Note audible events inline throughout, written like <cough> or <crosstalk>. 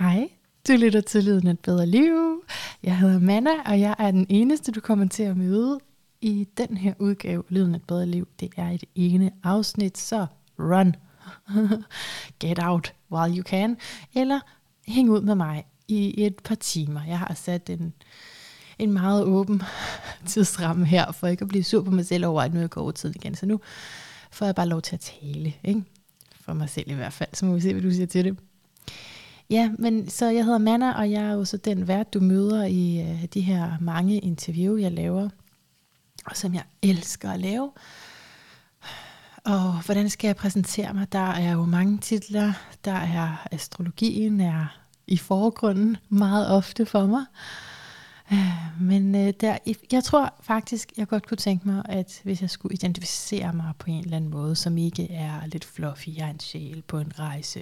Hej, du lytter til Lyden et bedre liv. Jeg hedder Manna, og jeg er den eneste, du kommer til at møde i den her udgave Lyden et bedre liv. Det er et ene afsnit, så run. <laughs> Get out while you can. Eller hæng ud med mig i et par timer. Jeg har sat en, en meget åben <laughs> tidsramme her, for ikke at blive sur på mig selv over, at nu jeg går over tiden igen. Så nu får jeg bare lov til at tale, ikke? For mig selv i hvert fald. Så må vi se, hvad du siger til det. Ja, men så jeg hedder Manna, og jeg er jo så den vært, du møder i øh, de her mange interview, jeg laver, og som jeg elsker at lave. Og hvordan skal jeg præsentere mig? Der er jo mange titler. Der er astrologien er i forgrunden meget ofte for mig. <sighs> Men øh, der, jeg tror faktisk, jeg godt kunne tænke mig, at hvis jeg skulle identificere mig på en eller anden måde, som ikke er lidt fluffy, jeg er en sjæl på en rejse.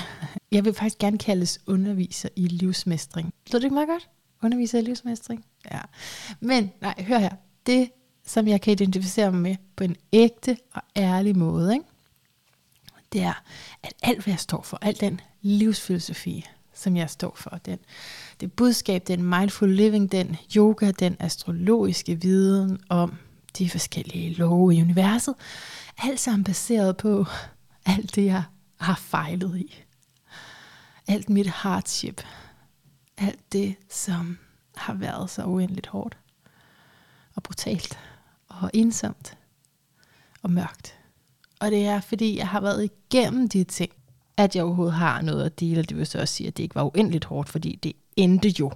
<laughs> jeg vil faktisk gerne kaldes underviser i livsmestring. Lyder det ikke meget godt? Underviser i livsmestring? Ja. Men nej, hør her. Det, som jeg kan identificere mig med på en ægte og ærlig måde, ikke? det er, at alt hvad jeg står for, al den livsfilosofi, som jeg står for, den, det budskab, den mindful living, den yoga, den astrologiske viden om de forskellige love i universet, alt sammen baseret på alt det, jeg har fejlet i. Alt mit hardship. Alt det, som har været så uendeligt hårdt og brutalt og ensomt og mørkt. Og det er, fordi jeg har været igennem de ting, at jeg overhovedet har noget at dele. Det vil så også sige, at det ikke var uendeligt hårdt, fordi det endte jo.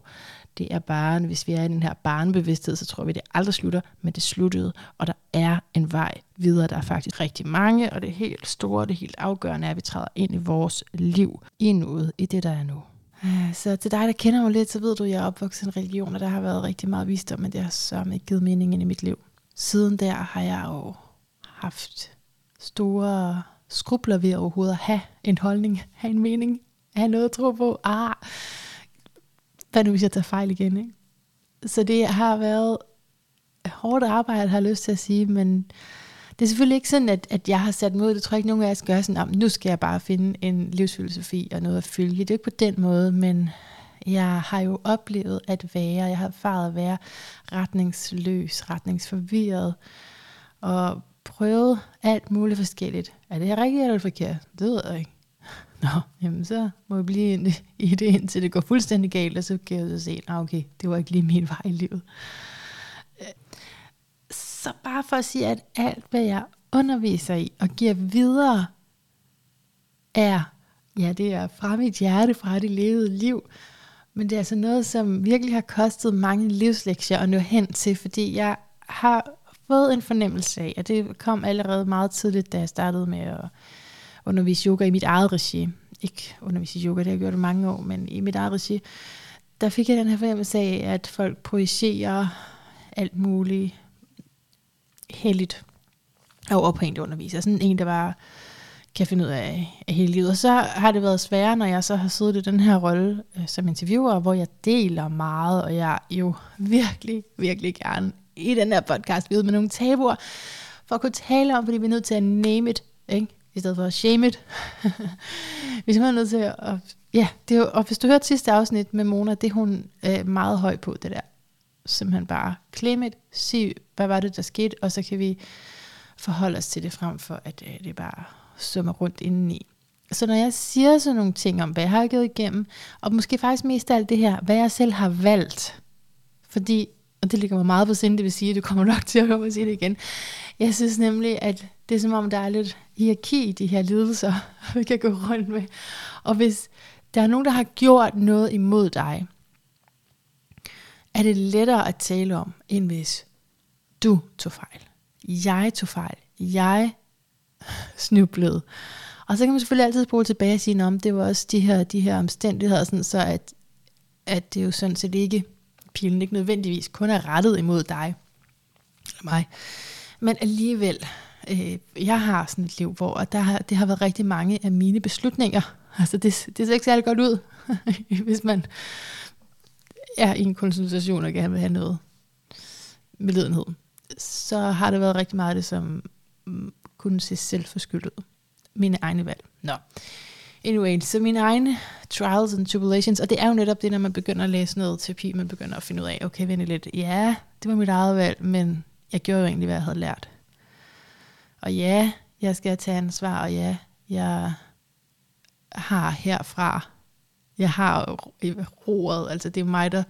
Det er bare, hvis vi er i den her barnebevidsthed, så tror vi, det aldrig slutter, men det sluttede, og der er en vej videre. Der er faktisk rigtig mange, og det helt store, det helt afgørende er, at vi træder ind i vores liv, i noget, i det, der er nu. Øh, så til dig, der kender mig lidt, så ved du, at jeg er opvokset i en religion, og der har været rigtig meget visdom, men det har så ikke givet mening ind i mit liv. Siden der har jeg jo haft store skrubler ved overhovedet at have en holdning, have en mening, have noget at tro på. Ah, hvad nu hvis jeg tager fejl igen, ikke? Så det har været hårdt arbejde, har jeg lyst til at sige, men det er selvfølgelig ikke sådan, at, at jeg har sat mod, det tror jeg ikke nogen af os gør sådan, nu skal jeg bare finde en livsfilosofi og noget at følge. Det er ikke på den måde, men jeg har jo oplevet at være, jeg har erfaret at være retningsløs, retningsforvirret, og prøvet alt muligt forskelligt. Er det her rigtigt eller forkert? Det ved jeg ikke. Nå, jamen så må jeg blive i det, indtil det går fuldstændig galt, og så kan jeg så se, at okay, det var ikke lige min vej i livet. Så bare for at sige, at alt, hvad jeg underviser i og giver videre, er, ja, det er fra mit hjerte, fra det levede liv, men det er altså noget, som virkelig har kostet mange livslektier at nå hen til, fordi jeg har fået en fornemmelse af, og det kom allerede meget tidligt, da jeg startede med at undervise yoga i mit eget regi. Ikke undervise i yoga, det har jeg gjort i mange år, men i mit eget regi. Der fik jeg den her fornemmelse af, at folk projicerer alt muligt heldigt over på en, der underviser. Sådan en, der bare kan finde ud af, af hele livet. Og så har det været sværere, når jeg så har siddet i den her rolle øh, som interviewer, hvor jeg deler meget, og jeg jo virkelig, virkelig gerne i den her podcast ved med nogle tabuer, for at kunne tale om, fordi vi er nødt til at name it, ikke? I stedet for at shame it. <laughs> vi er simpelthen nødt til at, ja, det er jo, og hvis du hørte sidste afsnit med Mona, det er hun øh, meget høj på, det der. Simpelthen bare claim it, sig, hvad var det, der skete, og så kan vi forholde os til det frem for, at øh, det bare summer rundt indeni. Så når jeg siger sådan nogle ting om, hvad jeg har gået igennem, og måske faktisk mest af alt det her, hvad jeg selv har valgt, fordi, og det ligger mig meget på sinde, det vil sige, at du kommer nok til at høre mig sige det igen, jeg synes nemlig, at det er som om, der er lidt hierarki i de her lidelser, <laughs> vi kan gå rundt med. Og hvis der er nogen, der har gjort noget imod dig, er det lettere at tale om, end hvis du tog fejl. Jeg tog fejl. Jeg <laughs> snublede. Og så kan man selvfølgelig altid spole tilbage og sige, om det var også de her, de her omstændigheder, sådan så at, at det jo sådan set ikke, pilen ikke nødvendigvis kun er rettet imod dig eller mig. Men alligevel, øh, jeg har sådan et liv, hvor der har, det har været rigtig mange af mine beslutninger. Altså det, det ser ikke særlig godt ud, <laughs> hvis man er i en konsultation og gerne vil have noget med lidenhed. Så har det været rigtig meget af det, som mm, kunne se selvforskyldet ud. Mine egne valg. Nå. Anyway, så mine egne trials and tribulations, og det er jo netop det, når man begynder at læse noget terapi, man begynder at finde ud af, okay, vent lidt, ja, det var mit eget valg, men jeg gjorde jo egentlig, hvad jeg havde lært. Og ja, jeg skal tage ansvar, og ja, jeg har herfra, jeg har øh, roret, altså det er mig, der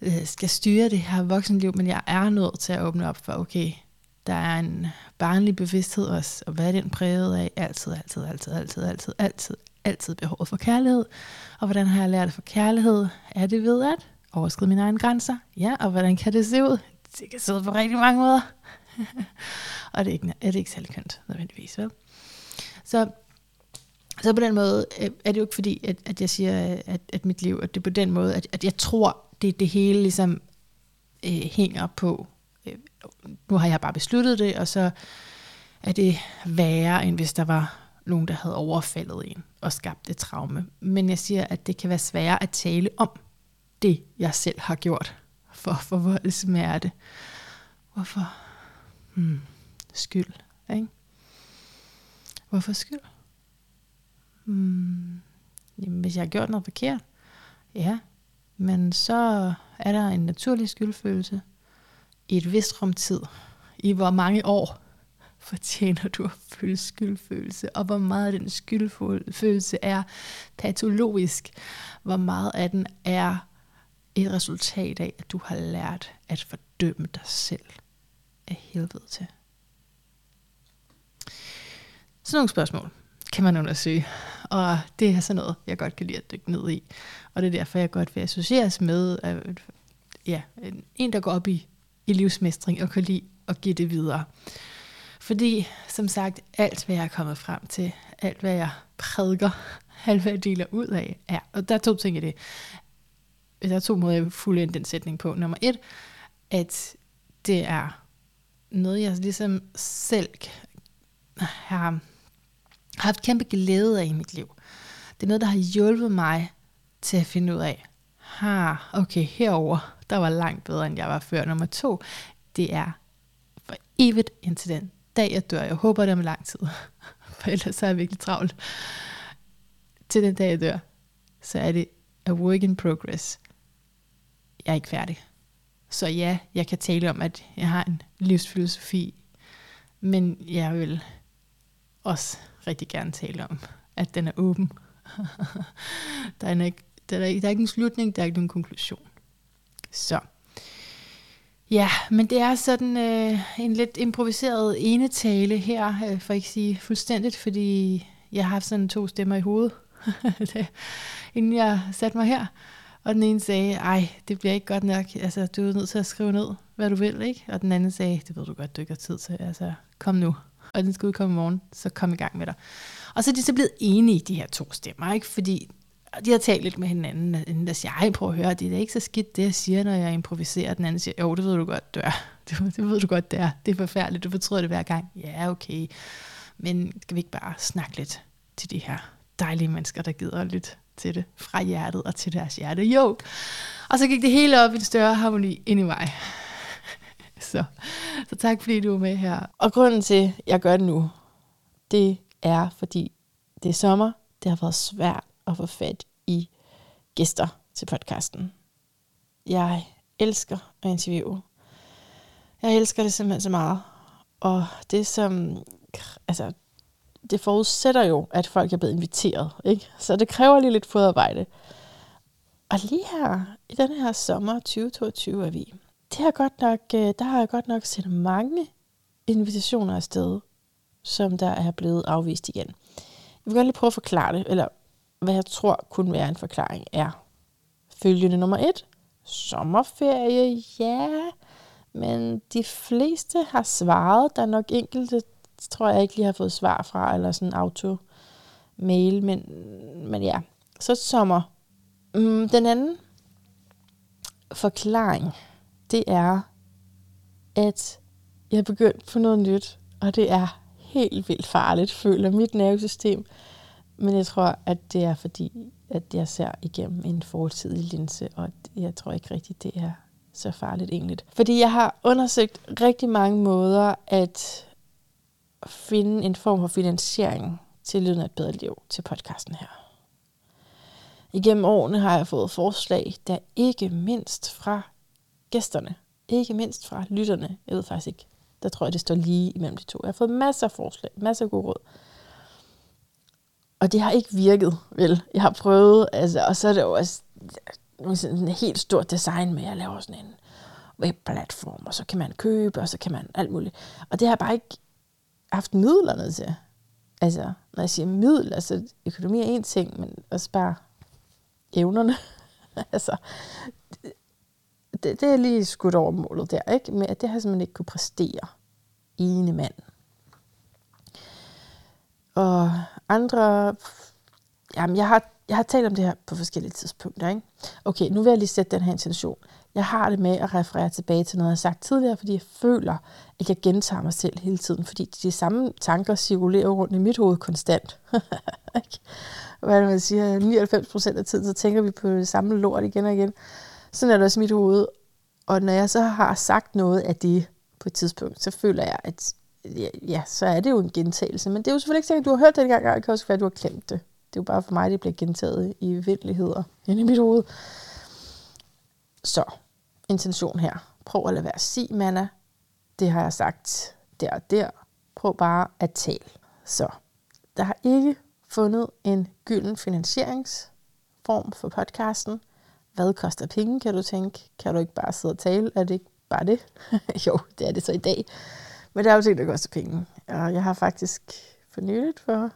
øh, skal styre det her voksenliv, men jeg er nødt til at åbne op for, okay, der er en barnlig bevidsthed også, og hvad er den præget af? Altid, altid, altid, altid, altid, altid, altid behovet for kærlighed. Og hvordan har jeg lært for kærlighed? Er det ved at overskride mine egne grænser? Ja, og hvordan kan det se ud? Det kan se ud på rigtig mange måder. <laughs> og det er, ikke, er det ikke særlig kønt, nødvendigvis, vel? Så, så på den måde øh, er det jo ikke fordi, at, at jeg siger, at, at mit liv, at det er på den måde, at, at jeg tror, det, det hele ligesom øh, hænger på, nu har jeg bare besluttet det, og så er det værre, end hvis der var nogen, der havde overfaldet en og skabt et traume. Men jeg siger, at det kan være sværere at tale om det, jeg selv har gjort for at forvolde smerte. Hvorfor? Hmm. Skyld, ikke? Hvorfor skyld? Hmm. Jamen, hvis jeg har gjort noget forkert, ja, men så er der en naturlig skyldfølelse i et vist rumtid. I hvor mange år fortjener du at føle skyldfølelse, og hvor meget den skyldfølelse er patologisk, hvor meget af den er et resultat af, at du har lært at fordømme dig selv af helvede til. Sådan nogle spørgsmål kan man undersøge, og det er sådan noget, jeg godt kan lide at dykke ned i. Og det er derfor, jeg godt vil associeres med at, ja, en, der går op i, i livsmestring og kunne lide at give det videre. Fordi, som sagt, alt hvad jeg er kommet frem til, alt hvad jeg prædiker, <laughs> alt hvad jeg deler ud af, er, og der er to ting i det. Der er to måder, jeg vil fulde ind den sætning på. Nummer et, at det er noget, jeg ligesom selv har haft kæmpe glæde af i mit liv. Det er noget, der har hjulpet mig til at finde ud af, ha, okay, herover der var langt bedre, end jeg var før. Nummer to, det er for evigt indtil den dag, jeg dør. Jeg håber, det er lang tid, <laughs> for ellers er jeg virkelig travlt. Til den dag, jeg dør, så er det a work in progress. Jeg er ikke færdig. Så ja, jeg kan tale om, at jeg har en livsfilosofi, men jeg vil også rigtig gerne tale om, at den er åben. <laughs> der, er ikke, der, er, der er ikke en slutning, der er ikke nogen konklusion. Så. Ja, men det er sådan øh, en lidt improviseret enetale her, øh, for ikke sige fuldstændigt, fordi jeg har haft sådan to stemmer i hovedet, <laughs> inden jeg satte mig her. Og den ene sagde, ej, det bliver ikke godt nok, altså du er nødt til at skrive ned, hvad du vil, ikke? Og den anden sagde, det ved du godt, du ikke har tid til, altså kom nu. Og den skal udkomme i morgen, så kom i gang med dig. Og så er de så blevet enige, de her to stemmer, ikke? Fordi de har talt lidt med hinanden, inden der siger, ej, prøv at høre, det er ikke så skidt, det jeg siger, når jeg improviserer. Den anden siger, jo, det ved du godt, det er. <laughs> Det, det ved du godt, det er. Det er forfærdeligt, du fortryder det hver gang. Ja, okay. Men skal vi ikke bare snakke lidt til de her dejlige mennesker, der gider at lytte til det fra hjertet og til deres hjerte? Jo. Og så gik det hele op i en større harmoni ind i mig. <laughs> så, så tak fordi du er med her. Og grunden til, at jeg gør det nu, det er, fordi det er sommer. Det har været svært at få fat i gæster til podcasten. Jeg elsker at interviewe. Jeg elsker det simpelthen så meget. Og det som, altså, det forudsætter jo, at folk er blevet inviteret, ikke? Så det kræver lige lidt fodarbejde. Og lige her, i den her sommer 2022 er vi, det har godt nok, øh, der har jeg godt nok set mange invitationer afsted, som der er blevet afvist igen. Jeg vil godt lige prøve at forklare det, eller hvad jeg tror kunne være en forklaring, er følgende nummer et. Sommerferie, ja, men de fleste har svaret. Der er nok enkelte, tror jeg ikke lige har fået svar fra, eller sådan auto mail, men, men ja. Så sommer. Mm, den anden forklaring, det er, at jeg er begyndt på noget nyt, og det er helt vildt farligt, føler mit nervesystem. Men jeg tror, at det er fordi, at jeg ser igennem en fortidig linse, og jeg tror ikke rigtigt, det er så farligt egentlig. Fordi jeg har undersøgt rigtig mange måder at finde en form for finansiering til Lyden af et bedre liv til podcasten her. Igennem årene har jeg fået forslag, der ikke mindst fra gæsterne, ikke mindst fra lytterne. Jeg ved faktisk ikke, der tror jeg, det står lige imellem de to. Jeg har fået masser af forslag, masser af gode råd. Og det har ikke virket, vel? Jeg har prøvet, altså, og så er det jo også sådan en helt stort design med, at jeg laver sådan en webplatform, og så kan man købe, og så kan man alt muligt. Og det har jeg bare ikke haft midlerne til. Altså, når jeg siger midler, altså økonomi er en ting, men også bare evnerne. <laughs> altså, det, det er lige skudt over målet der, ikke? Men det har jeg simpelthen ikke kunne præstere. Ene mand. Og andre... Jamen, jeg har, jeg har talt om det her på forskellige tidspunkter, ikke? Okay, nu vil jeg lige sætte den her intention. Jeg har det med at referere tilbage til noget, jeg har sagt tidligere, fordi jeg føler, at jeg gentager mig selv hele tiden, fordi de samme tanker cirkulerer rundt i mit hoved konstant. <laughs> Hvad er det, man siger? 99 procent af tiden, så tænker vi på det samme lort igen og igen. Sådan er det også i mit hoved. Og når jeg så har sagt noget af det på et tidspunkt, så føler jeg, at ja, ja så er det jo en gentagelse. Men det er jo selvfølgelig ikke sikkert, at du har hørt det engang, og det kan også være, at du har klemt det. Det er jo bare for mig, det bliver gentaget i virkeligheder inde i mit hoved. Så, intention her. Prøv at lade være at sige, manna. Det har jeg sagt der og der. Prøv bare at tale. Så, der har ikke fundet en gylden finansieringsform for podcasten. Hvad koster penge, kan du tænke? Kan du ikke bare sidde og tale? Er det ikke bare det? <laughs> jo, det er det så i dag. Men der er jo ting, der koster penge. Og jeg har faktisk for nyligt for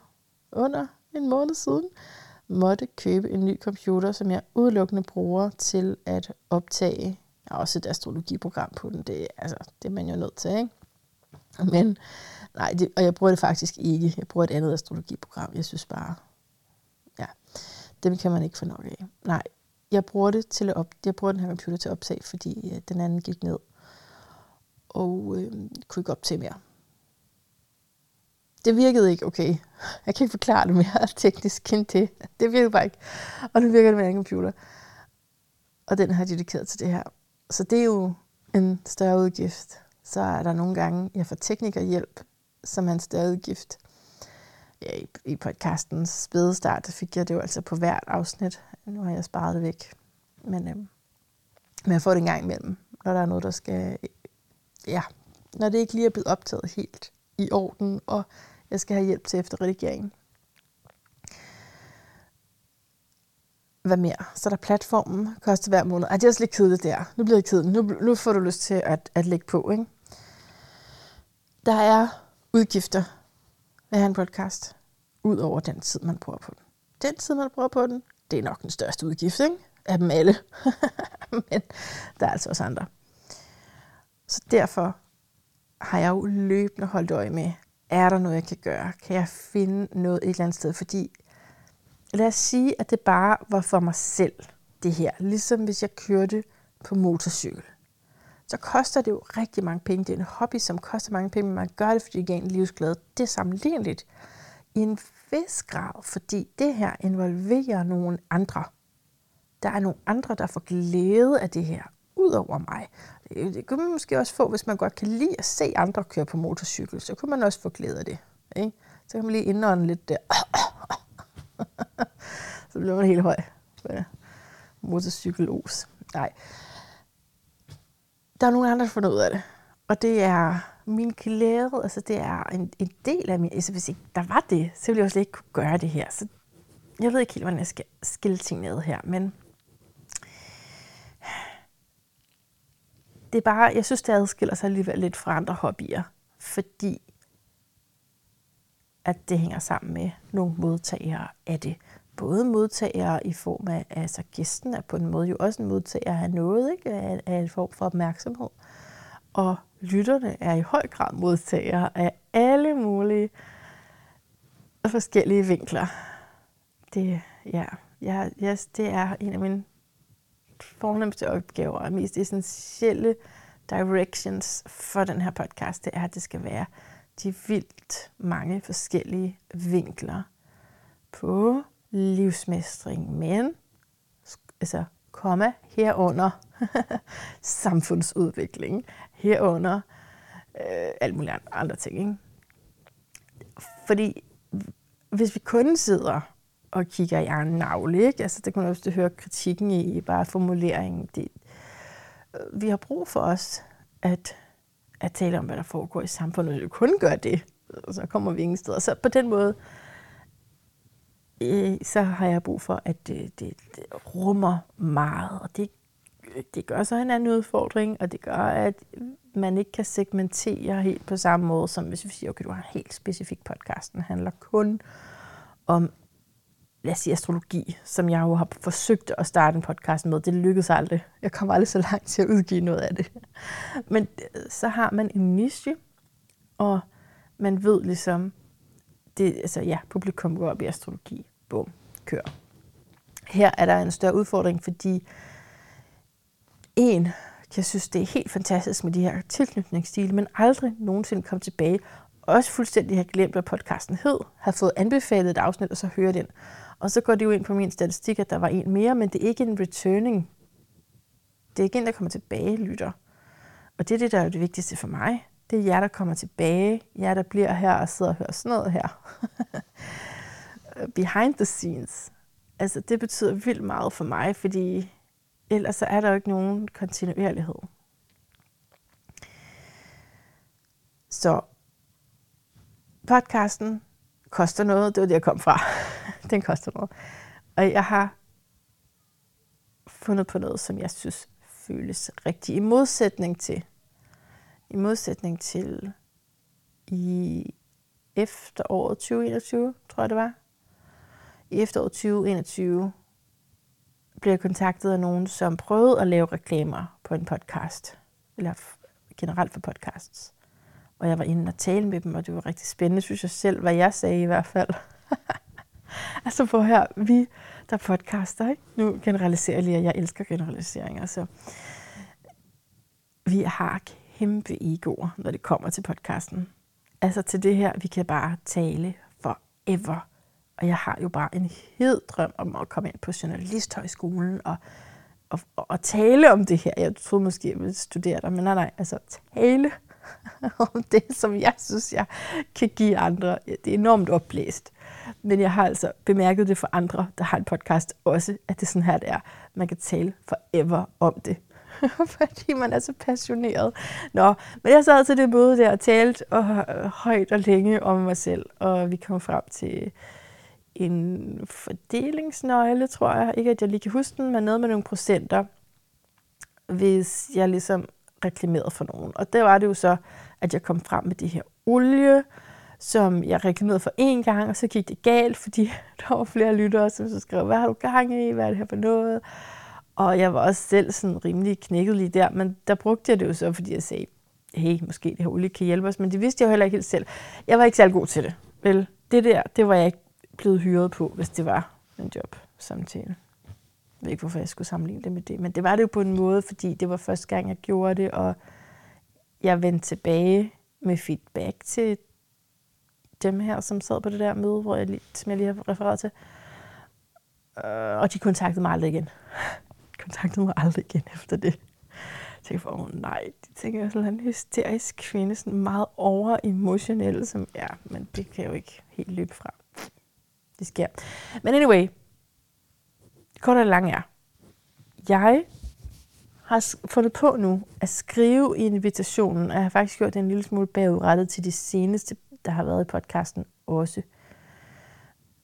under en måned siden måtte købe en ny computer, som jeg udelukkende bruger til at optage. Jeg har også et astrologiprogram på den. Det, altså, det er man jo nødt til, ikke? Men nej, det, og jeg bruger det faktisk ikke. Jeg bruger et andet astrologiprogram. Jeg synes bare, ja, dem kan man ikke få nok af. Nej, jeg bruger det til at op, jeg bruger den her computer til at optage, fordi øh, den anden gik ned og øh, kunne ikke optage mere. Det virkede ikke okay. Jeg kan ikke forklare det mere <laughs> teknisk end det. Det virkede bare ikke. Og nu virker det med en computer. Og den har jeg dedikeret til det her. Så det er jo en større udgift. Så er der nogle gange, jeg får teknikerhjælp, som er en større udgift. Ja, i, i podcastens spædestart, fik jeg det jo altså på hvert afsnit. Nu har jeg sparet det væk. Men, øh, men jeg får det en gang imellem, når der er noget, der skal... Ja, når det ikke lige er blevet optaget helt i orden, og jeg skal have hjælp til efterredigeringen. Hvad mere? Så er der platformen, koster hver måned. Ej, det er også lidt kedeligt der. Nu bliver det kedeligt. Nu, nu får du lyst til at, at lægge på, ikke? Der er udgifter ved at have en podcast, ud over den tid, man bruger på den. Den tid, man bruger på den, det er nok den største udgift, ikke? Af dem alle. <laughs> Men der er altså også andre. Så derfor har jeg jo løbende holdt øje med, er der noget, jeg kan gøre? Kan jeg finde noget et eller andet sted? Fordi lad os sige, at det bare var for mig selv, det her. Ligesom hvis jeg kørte på motorcykel. Så koster det jo rigtig mange penge. Det er en hobby, som koster mange penge, men man gør det, fordi det giver en livsglæde. Det er sammenligneligt i en vis grad, fordi det her involverer nogle andre. Der er nogle andre, der får glæde af det her, ud over mig. Øh, det kunne man måske også få, hvis man godt kan lide at se andre køre på motorcykel. Så kunne man også få glæde af det. Ikke? Så kan man lige indånde lidt der. <laughs> så bliver man helt høj. Motorcykelos. Nej. Der er nogle andre, der får noget af det. Og det er min glæde, altså det er en, en del af min, altså hvis ikke der var det, så ville jeg også ikke kunne gøre det her. Så jeg ved ikke helt, hvordan jeg skal skille ting ned her, men det er bare, jeg synes, det adskiller sig alligevel lidt fra andre hobbyer, fordi at det hænger sammen med nogle modtagere af det. Både modtagere i form af, altså gæsten er på en måde jo også en modtager af noget, ikke? Af, af en form for opmærksomhed. Og lytterne er i høj grad modtagere af alle mulige forskellige vinkler. Det, ja, ja, yes, det er en af mine fornemmeste opgaver og mest essentielle directions for den her podcast, det er, at det skal være de vildt mange forskellige vinkler på livsmestring, men altså komma herunder <laughs> samfundsudvikling, herunder øh, alt muligt andre ting. Ikke? Fordi hvis vi kun sidder og kigger i egen navle. Ikke? Altså, det kan man også høre kritikken i, bare formuleringen. Det, øh, vi har brug for os at, at tale om, hvad der foregår i samfundet. Vi kun gør det, så kommer vi ingen steder. Så på den måde, øh, så har jeg brug for, at det, det, det rummer meget. Og det, det gør så en anden udfordring, og det gør, at man ikke kan segmentere helt på samme måde, som hvis vi siger, okay, du har en helt specifik podcast, den handler kun om lad os sige, astrologi, som jeg jo har forsøgt at starte en podcast med. Det lykkedes aldrig. Jeg kom aldrig så langt til at udgive noget af det. Men øh, så har man en niche, og man ved ligesom, det, altså ja, publikum går op i astrologi. Bum, kør. Her er der en større udfordring, fordi en jeg synes, det er helt fantastisk med de her tilknytningsstile, men aldrig nogensinde komme tilbage. Også fuldstændig har glemt, hvad podcasten hed, har fået anbefalet et afsnit, og så høre den. Og så går det jo ind på min statistik, at der var en mere, men det er ikke en returning. Det er ikke en, der kommer tilbage, lytter. Og det er det, der er det vigtigste for mig. Det er jer, der kommer tilbage. Jer, der bliver her og sidder og hører sådan noget her. <laughs> Behind the scenes. Altså, det betyder vildt meget for mig, fordi ellers så er der jo ikke nogen kontinuerlighed. Så podcasten koster noget. Det var det, jeg kom fra. <laughs> <laughs> Den koster noget. Og jeg har fundet på noget, som jeg synes føles rigtigt. I modsætning til, i modsætning til i efteråret 2021, tror jeg det var. I efteråret 2021 blev jeg kontaktet af nogen, som prøvede at lave reklamer på en podcast. Eller generelt for podcasts. Og jeg var inde og tale med dem, og det var rigtig spændende, synes jeg selv, hvad jeg sagde i hvert fald. <laughs> <laughs> altså for her, vi der podcaster, ikke? nu generaliserer jeg lige, jeg elsker generaliseringer, så vi har kæmpe egoer, når det kommer til podcasten. Altså til det her, vi kan bare tale forever. Og jeg har jo bare en hed drøm om at komme ind på Journalisthøjskolen og, og, og, og tale om det her. Jeg troede måske, jeg ville studere der, men nej, nej, altså tale <laughs> om det, som jeg synes, jeg kan give andre. Det er enormt opblæst. Men jeg har altså bemærket det for andre, der har en podcast også, at det er sådan her, det er. Man kan tale forever om det. <laughs> fordi man er så passioneret. Nå, men jeg sad til det møde der og talte og, øh, højt og længe om mig selv, og vi kom frem til en fordelingsnøgle, tror jeg. Ikke at jeg lige kan huske den, men noget med nogle procenter, hvis jeg ligesom reklameret for nogen. Og der var det jo så, at jeg kom frem med det her olie, som jeg reklamerede for én gang, og så gik det galt, fordi <laughs> der var flere lyttere, som så skrev, hvad har du gang i, hvad er det her for noget? Og jeg var også selv sådan rimelig knækket lige der, men der brugte jeg det jo så, fordi jeg sagde, hey, måske det her olie kan hjælpe os, men det vidste jeg jo heller ikke helt selv. Jeg var ikke særlig god til det. Vel, det der, det var jeg ikke blevet hyret på, hvis det var en job samtale. Jeg ved ikke, hvorfor jeg skulle sammenligne det med det, men det var det jo på en måde, fordi det var første gang, jeg gjorde det, og jeg vendte tilbage med feedback til dem her, som sad på det der møde, hvor jeg, som jeg lige har refereret til. Uh, og de kontaktede mig aldrig igen. <laughs> kontaktede mig aldrig igen efter det. Jeg tænkte, åh oh, nej, de tænker jeg sådan en hysterisk kvinde, sådan meget over emotionel, som ja, men det kan jeg jo ikke helt løbe fra. Det sker. Men anyway, kort og lang er, jeg har fundet på nu at skrive i invitationen, og jeg har faktisk gjort det en lille smule bagudrettet til de seneste, der har været i podcasten også.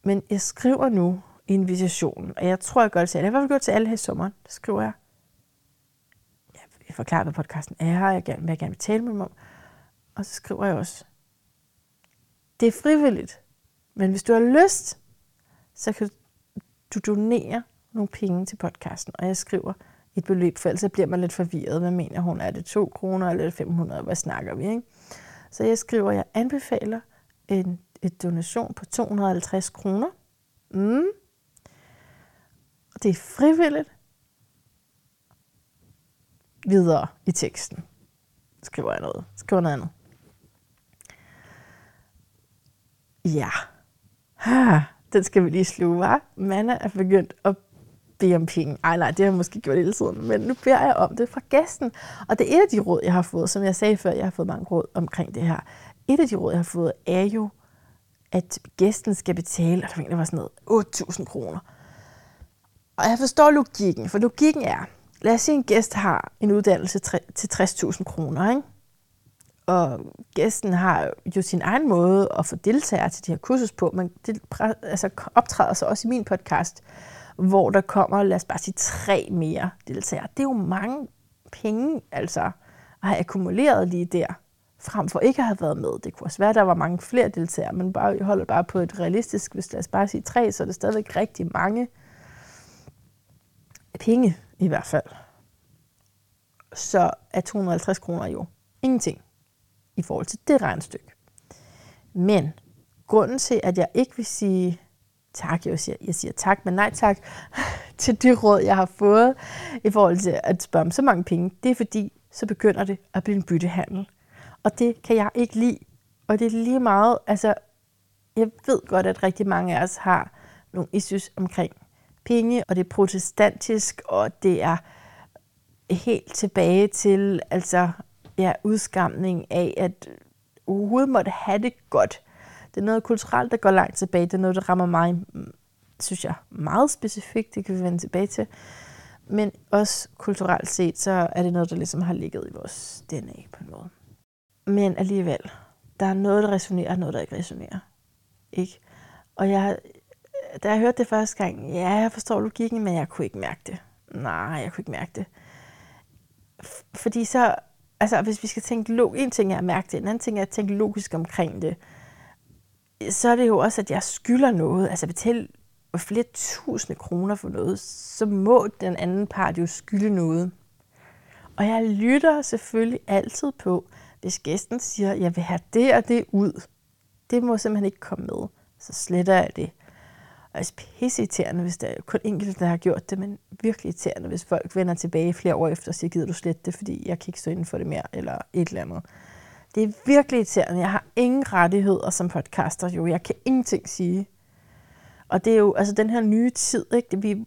Men jeg skriver nu invitationen, og jeg tror, jeg gør det til alle. Jeg har i hvert fald gjort til alle her i sommeren. Der skriver jeg, jeg forklarer, hvad podcasten er, og jeg gerne, hvad jeg gerne vil tale med dem om. Og så skriver jeg også, det er frivilligt, men hvis du har lyst, så kan du donere nogle penge til podcasten. Og jeg skriver et beløb, for ellers bliver man lidt forvirret. Hvad mener hun? Er det 2 kroner eller er det 500? Hvad snakker vi? Ikke? Så jeg skriver, at jeg anbefaler en et donation på 250 kroner. Mm. Og det er frivilligt. Videre i teksten. Skriver jeg noget. Skriver noget andet. Ja. Ha, den skal vi lige sluge, var. Manna er begyndt at bede om penge. Ej nej, det har jeg måske gjort hele tiden, men nu beder jeg om det fra gæsten. Og det er et af de råd, jeg har fået, som jeg sagde før, jeg har fået mange råd omkring det her. Et af de råd, jeg har fået, er jo at gæsten skal betale, og det var sådan noget 8.000 kroner. Og jeg forstår logikken, for logikken er, lad os sige, at en gæst har en uddannelse til 60.000 kroner, ikke? Og gæsten har jo sin egen måde at få deltagere til de her kursus på, men det altså, optræder så også i min podcast, hvor der kommer, lad os bare sige, tre mere deltagere. Det er jo mange penge, altså, at have akkumuleret lige der, frem for ikke at have været med. Det kunne også være, at der var mange flere deltagere, men bare, jeg holder bare på et realistisk, hvis lad os bare sige tre, så er det stadigvæk rigtig mange penge i hvert fald. Så er 250 kroner jo ingenting i forhold til det regnstykke. Men grunden til, at jeg ikke vil sige tak, jeg siger, jeg siger tak, men nej tak, <laughs> til det råd, jeg har fået i forhold til at spørge om så mange penge, det er fordi, så begynder det at blive en byttehandel. Og det kan jeg ikke lide. Og det er lige meget, altså, jeg ved godt, at rigtig mange af os har nogle issues omkring penge, og det er protestantisk, og det er helt tilbage til altså ja, udskamning af, at overhovedet måtte have det godt. Det er noget kulturelt, der går langt tilbage. Det er noget, der rammer mig, mm, synes jeg, meget specifikt. Det kan vi vende tilbage til. Men også kulturelt set, så er det noget, der ligesom har ligget i vores DNA på en måde. Men alligevel, der er noget, der resonerer, og noget, der ikke resonerer. Ikke? Og jeg, da jeg hørte det første gang, ja, jeg forstår logikken, men jeg kunne ikke mærke det. Nej, jeg kunne ikke mærke det. Fordi så, altså hvis vi skal tænke logisk, en ting er at mærke det, en anden ting er at tænke logisk omkring det, så er det jo også, at jeg skylder noget, altså betale flere tusinde kroner for noget, så må den anden part jo skylde noget. Og jeg lytter selvfølgelig altid på, hvis gæsten siger, jeg vil have det og det ud. Det må simpelthen ikke komme med. Så sletter jeg det. Og det er pisse irriterende, hvis der er kun enkelte, der har gjort det, men virkelig irriterende, hvis folk vender tilbage flere år efter og siger, gider du slet det, fordi jeg kan ikke stå inden for det mere, eller et eller andet. Det er virkelig irriterende. Jeg har ingen rettigheder som podcaster, jo. Jeg kan ingenting sige. Og det er jo altså den her nye tid, ikke? Vi,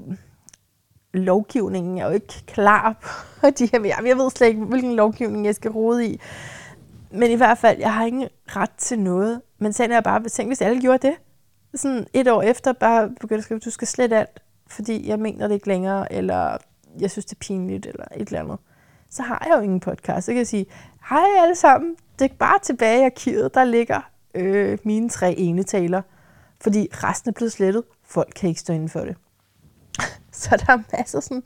lovgivningen er jo ikke klar på <laughs> de her. Jeg, jeg ved slet ikke, hvilken lovgivning jeg skal rode i. Men i hvert fald, jeg har ingen ret til noget. Men sagen er bare, tænk, hvis alle gjorde det sådan et år efter bare begyndte at skrive, du skal slet alt, fordi jeg mener det ikke længere, eller jeg synes, det er pinligt, eller et eller andet. Så har jeg jo ingen podcast. Så kan jeg sige, hej alle sammen, det er bare tilbage i arkivet, der ligger øh, mine tre ene taler, fordi resten er blevet slettet. Folk kan ikke stå inden for det. <laughs> Så der er masser af sådan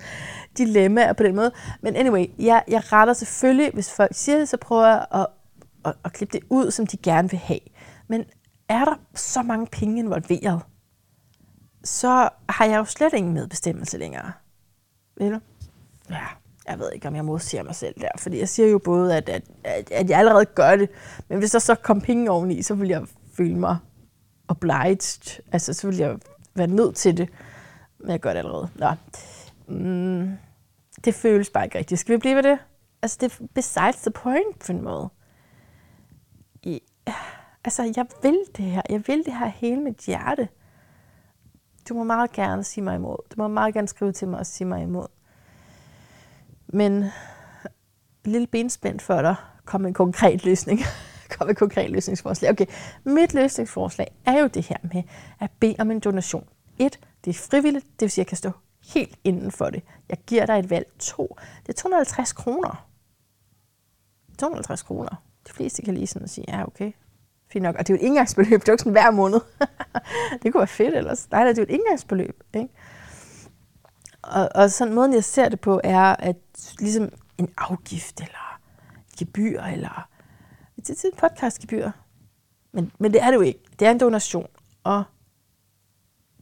dilemmaer på den måde. Men anyway, jeg, jeg retter selvfølgelig, hvis folk siger det, så prøver jeg at, at, at klippe det ud, som de gerne vil have. Men er der så mange penge involveret, så har jeg jo slet ingen medbestemmelse længere. Eller? Ja, jeg ved ikke, om jeg modsiger mig selv der, fordi jeg siger jo både, at, at, at, at jeg allerede gør det, men hvis der så kom penge oveni, så ville jeg føle mig obliged, altså så ville jeg være nødt til det, men jeg gør det allerede. Nå. Mm, det føles bare ikke rigtigt. Skal vi blive ved det? Altså, det er besides the point på en måde. I, Altså, jeg vil det her. Jeg vil det her hele mit hjerte. Du må meget gerne sige mig imod. Du må meget gerne skrive til mig og sige mig imod. Men lille benspænd før der Kom en konkret løsning. <laughs> Kom med en konkret løsningsforslag. Okay, mit løsningsforslag er jo det her med at bede om en donation. Et, det er frivilligt, det vil sige, at jeg kan stå helt inden for det. Jeg giver dig et valg. To, det er 250 kroner. 250 kroner. De fleste kan lige sådan at sige, ja okay, Fint nok. Og det er jo et indgangsbeløb, det er jo ikke sådan hver måned. <laughs> det kunne være fedt ellers. Nej, det er jo et indgangsbeløb. Ikke? Og, og sådan måden, jeg ser det på, er, at ligesom en afgift, eller et gebyr, eller det er et podcastgebyr. Men, men det er det jo ikke. Det er en donation. Og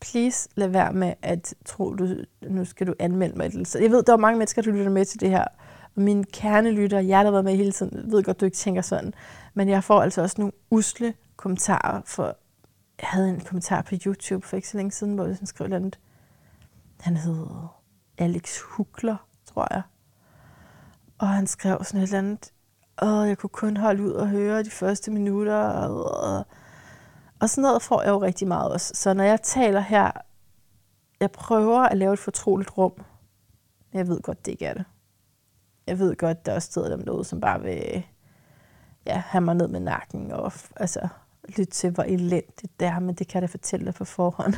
please lad være med at tro, du, nu skal du anmelde mig. Så jeg ved, der er mange mennesker, der lytter med til det her. Og mine kernelytter, jeg har været med hele tiden, ved godt, du ikke tænker sådan. Men jeg får altså også nogle usle kommentarer. For jeg havde en kommentar på YouTube for ikke så længe siden, hvor jeg skrev noget. Han hed Alex Hukler, tror jeg. Og han skrev sådan et eller andet, og jeg kunne kun holde ud og høre de første minutter. Og, og sådan noget får jeg jo rigtig meget også. Så når jeg taler her, jeg prøver at lave et fortroligt rum. Jeg ved godt, det ikke er det. Jeg ved godt, der er også steder dem derude, som bare vil ja, have mig ned med nakken og altså, lytte til, hvor elendigt det er, men det kan jeg da fortælle dig på forhånd.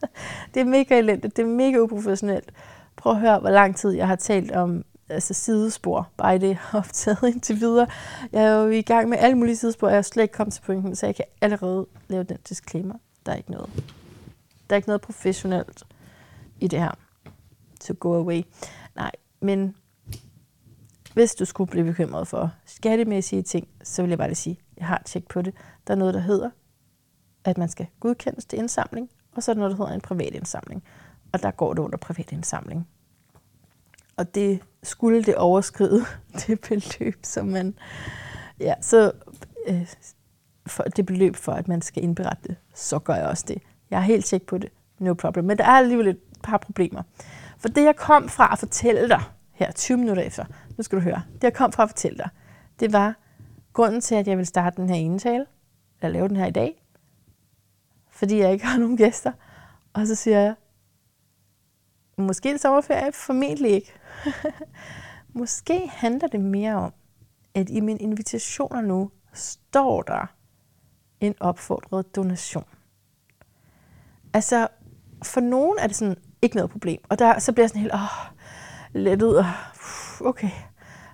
<laughs> det er mega elendigt, det er mega uprofessionelt. Prøv at høre, hvor lang tid jeg har talt om altså sidespor, bare i det, jeg har optaget indtil videre. Jeg er jo i gang med alle mulige sidespor, og jeg er slet ikke kommet til pointen, så jeg kan allerede lave den disclaimer. Der er ikke noget. Der er ikke noget professionelt i det her. To go away. Nej, men hvis du skulle blive bekymret for skattemæssige ting, så vil jeg bare lige sige, jeg har tjekket på det. Der er noget, der hedder, at man skal godkendes til indsamling, og så er der noget, der hedder en privat indsamling. Og der går det under privat indsamling. Og det skulle det overskride <laughs> det beløb, som man... Ja, så øh, for det beløb for, at man skal indberette det, så gør jeg også det. Jeg er helt tjek på det. No problem. Men der er alligevel et par problemer. For det, jeg kom fra at fortælle dig her 20 minutter efter, nu skal du høre, det, jeg kom fra at fortælle dig, det var grunden til, at jeg vil starte den her indtale, eller lave den her i dag, fordi jeg ikke har nogen gæster. Og så siger jeg, måske en sommerferie, formentlig ikke. <laughs> måske handler det mere om, at i mine invitationer nu står der en opfordret donation. Altså, for nogen er det sådan ikke noget problem. Og der, så bliver jeg sådan helt, åh, let ud, og okay,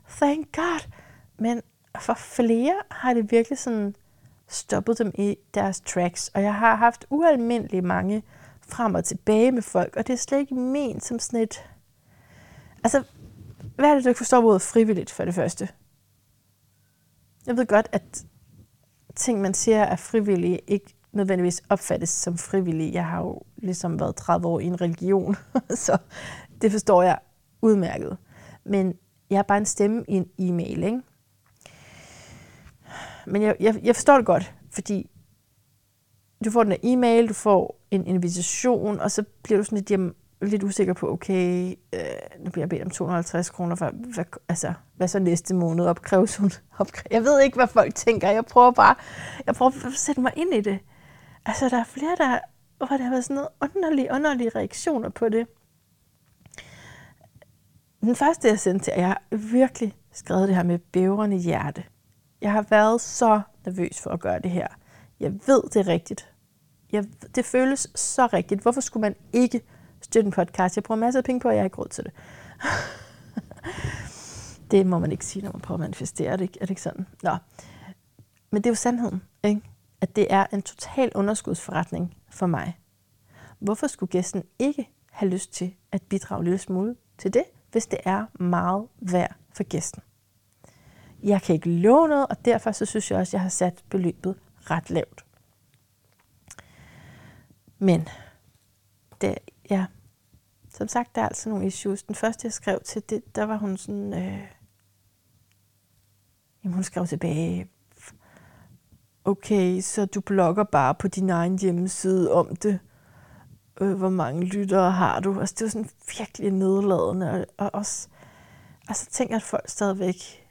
thank God. Men for flere har det virkelig sådan stoppet dem i deres tracks. Og jeg har haft ualmindeligt mange frem og tilbage med folk, og det er slet ikke ment som sådan et... Altså, hvad er det, du ikke forstår ordet frivilligt for det første? Jeg ved godt, at ting, man siger er frivillige, ikke nødvendigvis opfattes som frivillige. Jeg har jo ligesom været 30 år i en religion, <laughs> så det forstår jeg udmærket. Men jeg er bare en stemme i en e-mail, ikke? Men jeg, jeg, jeg forstår det godt, fordi du får den her e-mail, du får en invitation, og så bliver du sådan lidt, jamen, lidt usikker på, okay, øh, nu bliver jeg bedt om 250 kroner, for, hvad, altså, hvad så næste måned opkræves hun? Opkræves. Jeg ved ikke, hvad folk tænker. Jeg prøver bare, jeg prøver at sætte mig ind i det. Altså, der er flere, der, hvor der har været sådan noget underlige, underlige reaktioner på det. Den første, jeg sendte til, jeg har virkelig skrevet det her med bævrende hjerte. Jeg har været så nervøs for at gøre det her. Jeg ved, det er rigtigt. Jeg, det føles så rigtigt. Hvorfor skulle man ikke støtte en podcast? Jeg bruger masser af penge på, og jeg har ikke råd til det. <laughs> det må man ikke sige, når man prøver at manifestere det. Er det ikke sådan? Nå. Men det er jo sandheden, ikke? at det er en total underskudsforretning for mig. Hvorfor skulle gæsten ikke have lyst til at bidrage en lille smule til det, hvis det er meget værd for gæsten? Jeg kan ikke love noget, og derfor så synes jeg også, at jeg har sat beløbet ret lavt. Men det, ja, som sagt, der er altså nogle issues. Den første, jeg skrev til, det, der var hun sådan, øh, jamen hun skrev tilbage, okay, så du blogger bare på din egen hjemmeside om det. Øh, hvor mange lyttere har du? Altså, det var sådan virkelig nedladende. Og, og også, altså, tænker at folk stadigvæk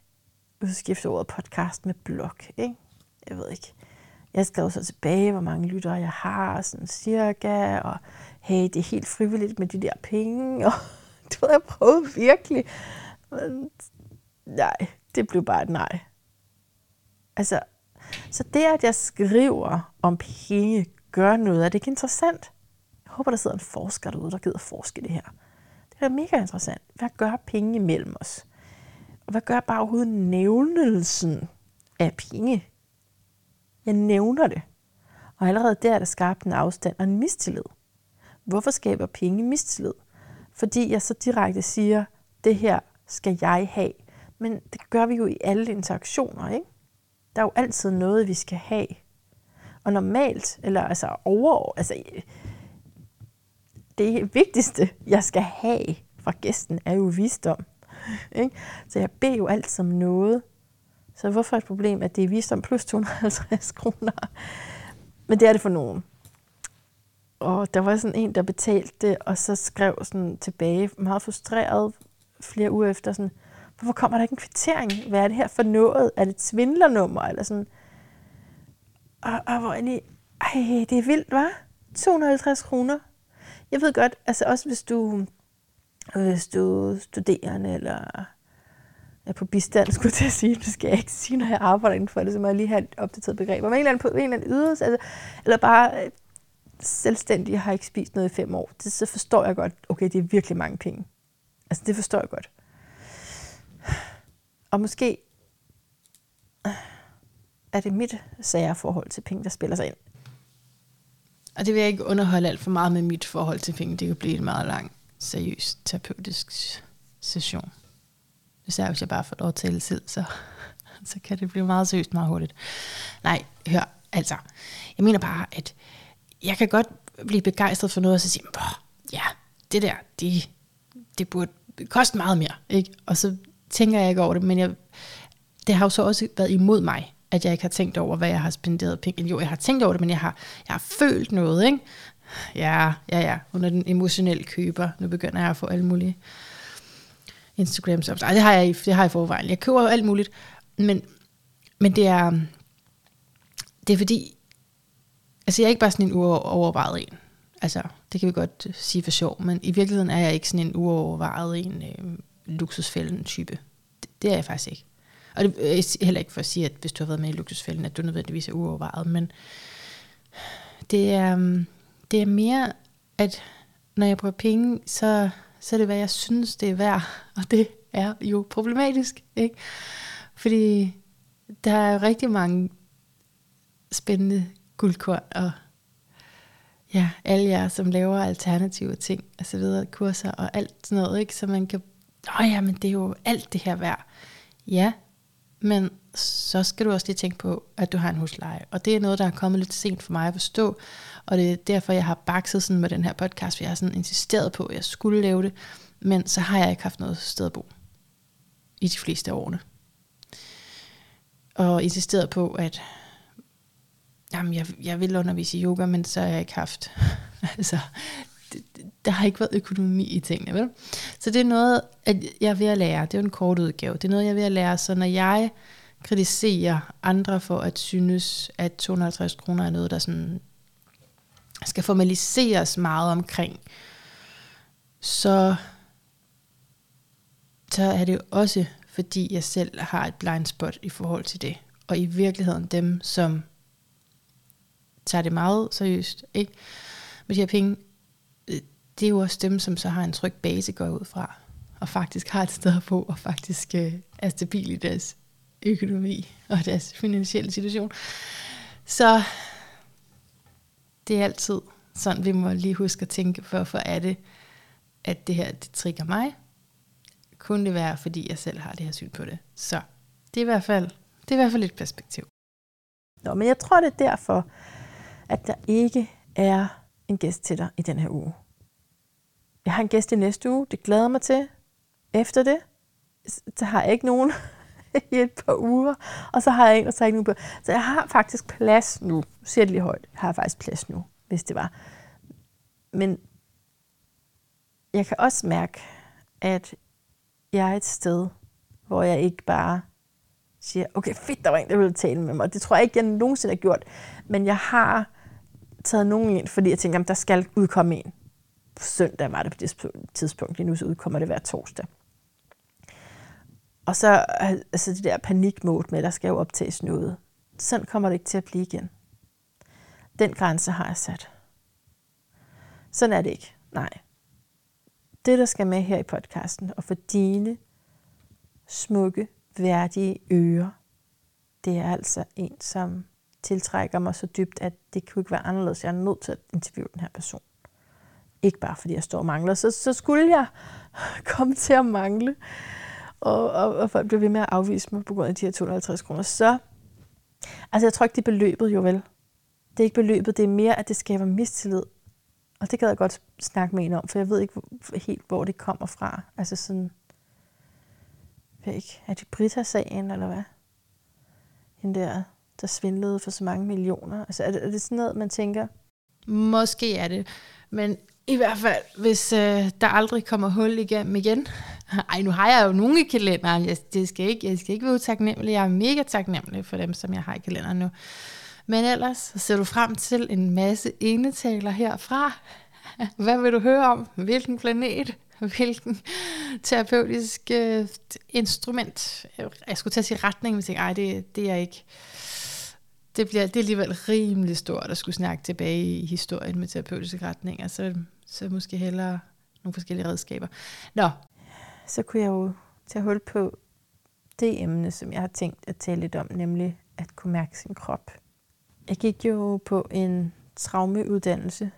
udskifter ordet podcast med blog, ikke? Jeg ved ikke. Jeg skrev så tilbage, hvor mange lyttere jeg har, sådan cirka, og hey, det er helt frivilligt med de der penge, <laughs> og du ved, jeg prøvet virkelig. Men nej, det blev bare et nej. Altså, så det, at jeg skriver om penge, gør noget, er det ikke interessant? Jeg håber, der sidder en forsker derude, der gider forske det her. Det er mega interessant. Hvad gør penge imellem os? Og hvad gør bare overhovedet nævnelsen af penge? Jeg nævner det. Og allerede der er der skabt en afstand og en mistillid. Hvorfor skaber penge mistillid? Fordi jeg så direkte siger, det her skal jeg have. Men det gør vi jo i alle interaktioner, ikke? Der er jo altid noget, vi skal have. Og normalt, eller altså over, altså det vigtigste, jeg skal have fra gæsten, er jo visdom. Ikke? Så jeg beder jo altid om noget. Så hvorfor er et problem, at det er visdom plus 250 kroner? Men det er det for nogen. Og der var sådan en, der betalte det, og så skrev sådan tilbage, meget frustreret, flere uger efter, sådan, hvorfor kommer der ikke en kvittering? Hvad er det her for noget? Er det et svindlernummer? Eller sådan. Og, og hvor egentlig, ej, det er vildt, hva'? 250 kroner. Jeg ved godt, altså også hvis du, øh, hvis du er studerende, eller er på bistand, <laughs> skulle jeg til at sige. Det skal jeg ikke sige, når jeg arbejder inden for det, så må jeg lige have et opdateret begreb. Men en eller anden, på en eller anden ydelse, altså, eller bare øh, selvstændig, har ikke spist noget i fem år, det, så forstår jeg godt, okay, det er virkelig mange penge. Altså, det forstår jeg godt. Og måske øh, er det mit sære forhold til penge, der spiller sig ind. Og det vil jeg ikke underholde alt for meget med mit forhold til penge. Det kan blive en meget lang, seriøs terapeutisk session. Især hvis jeg bare får lov til tale selv, så, <laughs> så kan det blive meget seriøst meget hurtigt. Nej, hør, altså. Jeg mener bare, at jeg kan godt blive begejstret for noget, og så sige, ja, det der, det, det burde koste meget mere. Ikke? Og så tænker jeg ikke over det, men jeg, det har jo så også været imod mig, at jeg ikke har tænkt over, hvad jeg har spenderet penge. Jo, jeg har tænkt over det, men jeg har, jeg har følt noget, ikke? Ja, ja, ja. Under den emotionelle køber. Nu begynder jeg at få alle mulige Instagram så det har jeg, det har jeg i forvejen. Jeg køber jo alt muligt, men, men det er, det er fordi, altså jeg er ikke bare sådan en uovervejet en. Altså, det kan vi godt øh, sige for sjov, men i virkeligheden er jeg ikke sådan en uovervejet en øh, luksusfælden type. Det, det er jeg faktisk ikke. Og det øh, er heller ikke for at sige, at hvis du har været med i luksusfælden, at du nødvendigvis er uovervejet, men det er, øh, det er mere, at når jeg bruger penge, så, så er det, hvad jeg synes, det er værd. Og det er jo problematisk, ikke? Fordi der er rigtig mange spændende guldkorn og ja, alle jer, som laver alternative ting, og så videre kurser og alt sådan noget, ikke? Så man kan, åh ja, men det er jo alt det her værd. Ja, men så skal du også lige tænke på, at du har en husleje. Og det er noget, der er kommet lidt sent for mig at forstå. Og det er derfor, jeg har bakset sådan med den her podcast, for jeg har sådan insisteret på, at jeg skulle lave det. Men så har jeg ikke haft noget sted at bo i de fleste af årene. Og insisteret på, at jamen, jeg, jeg vil undervise i yoga, men så har jeg ikke haft, <laughs> altså, det, der har ikke været økonomi i tingene, vel? Så det er noget, at jeg er ved at lære. Det er jo en kort udgave. Det er noget, jeg er ved at lære. Så når jeg kritisere andre for at synes, at 250 kroner er noget, der sådan skal formaliseres meget omkring, så, så er det jo også, fordi jeg selv har et blind spot i forhold til det. Og i virkeligheden dem, som tager det meget seriøst, ikke? med de her penge, det er jo også dem, som så har en tryg base går ud fra, og faktisk har et sted at bo, og faktisk øh, er stabil i deres økonomi og deres finansielle situation. Så det er altid sådan, vi må lige huske at tænke, hvorfor er det, at det her det trigger mig? Kunne det være, fordi jeg selv har det her syn på det? Så det er i hvert fald, det er i hvert fald et perspektiv. Nå, men jeg tror, det er derfor, at der ikke er en gæst til dig i den her uge. Jeg har en gæst i næste uge, det glæder mig til. Efter det, så har jeg ikke nogen <laughs> i et par uger, og så har jeg en, og så har jeg ikke på. Så jeg har faktisk plads nu. Siger det lige højt. Jeg har faktisk plads nu, hvis det var. Men jeg kan også mærke, at jeg er et sted, hvor jeg ikke bare siger, okay, fedt, der var en, der ville tale med mig. Det tror jeg ikke, jeg nogensinde har gjort. Men jeg har taget nogen ind, fordi jeg tænker, at der skal udkomme en søndag var det på det tidspunkt. Lige nu så udkommer det hver torsdag. Og så altså det der panikmode med, at der skal jo optages noget. Sådan kommer det ikke til at blive igen. Den grænse har jeg sat. Sådan er det ikke. Nej. Det, der skal med her i podcasten, og for dine smukke, værdige ører, det er altså en, som tiltrækker mig så dybt, at det kunne ikke være anderledes. Jeg er nødt til at interviewe den her person. Ikke bare fordi jeg står og mangler. Så, så skulle jeg komme til at mangle, og, og, og folk bliver ved med at afvise mig på grund af de her 250 kroner. Så, altså jeg tror ikke, det er beløbet jo vel. Det er ikke beløbet, det er mere, at det skaber mistillid. Og det kan jeg godt snakke med en om, for jeg ved ikke helt, hvor det kommer fra. Altså sådan, jeg ikke, er det Brita-sagen, eller hvad? Hende der, der svindlede for så mange millioner. Altså er det, er det sådan noget, man tænker? Måske er det. Men i hvert fald, hvis øh, der aldrig kommer hul igennem igen. <laughs> Ej, nu har jeg jo nogle i kalenderen. Jeg, det skal ikke, jeg skal ikke være utaknemmelig. Jeg er mega taknemmelig for dem, som jeg har i kalenderen nu. Men ellers så ser du frem til en masse enetaler herfra. <laughs> Hvad vil du høre om? Hvilken planet? <laughs> hvilken terapeutisk øh, instrument, jeg skulle til at sige retning, men tænkte, ej, det, det er ikke, det, bliver, det er alligevel rimelig stort at skulle snakke tilbage i historien med terapeutiske retninger, så, så måske hellere nogle forskellige redskaber. Nå. Så kunne jeg jo tage hul på det emne, som jeg har tænkt at tale lidt om, nemlig at kunne mærke sin krop. Jeg gik jo på en traumeuddannelse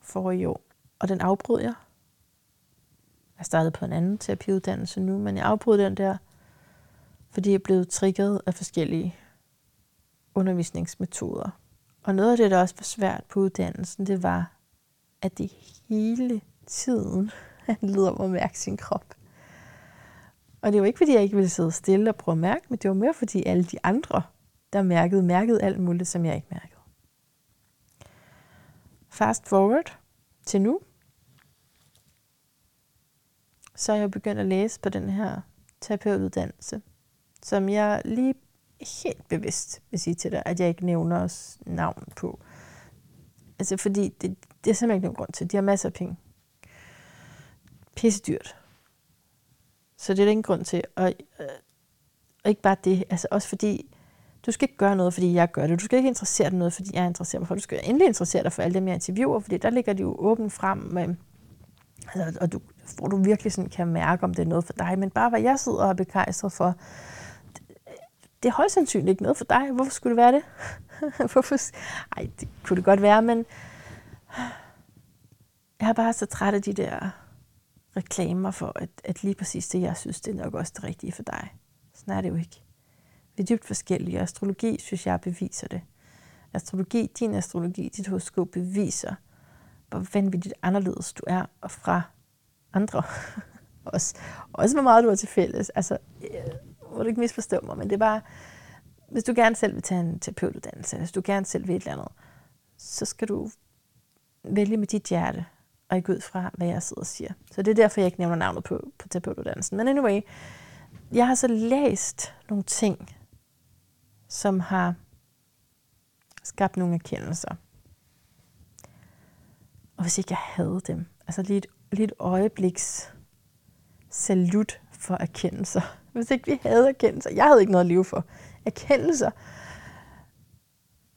for i år, og den afbrød jeg. Jeg startede på en anden terapiuddannelse nu, men jeg afbrød den der, fordi jeg blev trigget af forskellige undervisningsmetoder. Og noget af det, der også var svært på uddannelsen, det var, at det hele tiden <laughs> handlede om at mærke sin krop. Og det var ikke, fordi jeg ikke ville sidde stille og prøve at mærke, men det var mere, fordi alle de andre, der mærkede, mærkede alt muligt, som jeg ikke mærkede. Fast forward til nu. Så er jeg begyndt at læse på den her terapeutuddannelse, som jeg lige helt bevidst vil sige til dig, at jeg ikke nævner os navn på. Altså fordi det, det er simpelthen ikke nogen grund til. De har masser af penge. Pisse dyrt. Så det er der ingen grund til. Og, øh, og ikke bare det, altså også fordi, du skal ikke gøre noget, fordi jeg gør det. Du skal ikke interessere dig noget, fordi jeg interesserer mig for. Du skal endelig interessere dig for alle dem, jeg interviewer, fordi der ligger de jo åbent frem, med, altså, og du, hvor du virkelig sådan kan mærke, om det er noget for dig. Men bare hvad jeg sidder og er begejstret for, det er højst sandsynligt ikke noget for dig. Hvorfor skulle det være det? <laughs> Hvorfor? Ej, det kunne det godt være, men jeg er bare så træt af de der reklamer for, at, at lige præcis det, jeg synes, det er nok også det rigtige for dig. Sådan er det jo ikke. Vi er dybt forskellige, astrologi, synes jeg, beviser det. Astrologi, din astrologi, dit horoskop beviser, hvor vanvittigt anderledes du er og fra andre. <laughs> også, også hvor meget du er til fælles. Altså, øh, må du ikke misforstå mig, men det er bare, hvis du gerne selv vil tage en terapeutuddannelse, hvis du gerne selv vil et eller andet, så skal du vælge med dit hjerte, og ikke ud fra, hvad jeg sidder og siger. Så det er derfor, jeg ikke nævner navnet på, på terapeutuddannelsen. Men anyway, jeg har så læst nogle ting, som har skabt nogle erkendelser. Og hvis ikke jeg havde dem, altså lige et, lige et øjebliks salut for erkendelser. <laughs> Hvis ikke vi havde erkendelser, jeg havde ikke noget at leve for. Erkendelser,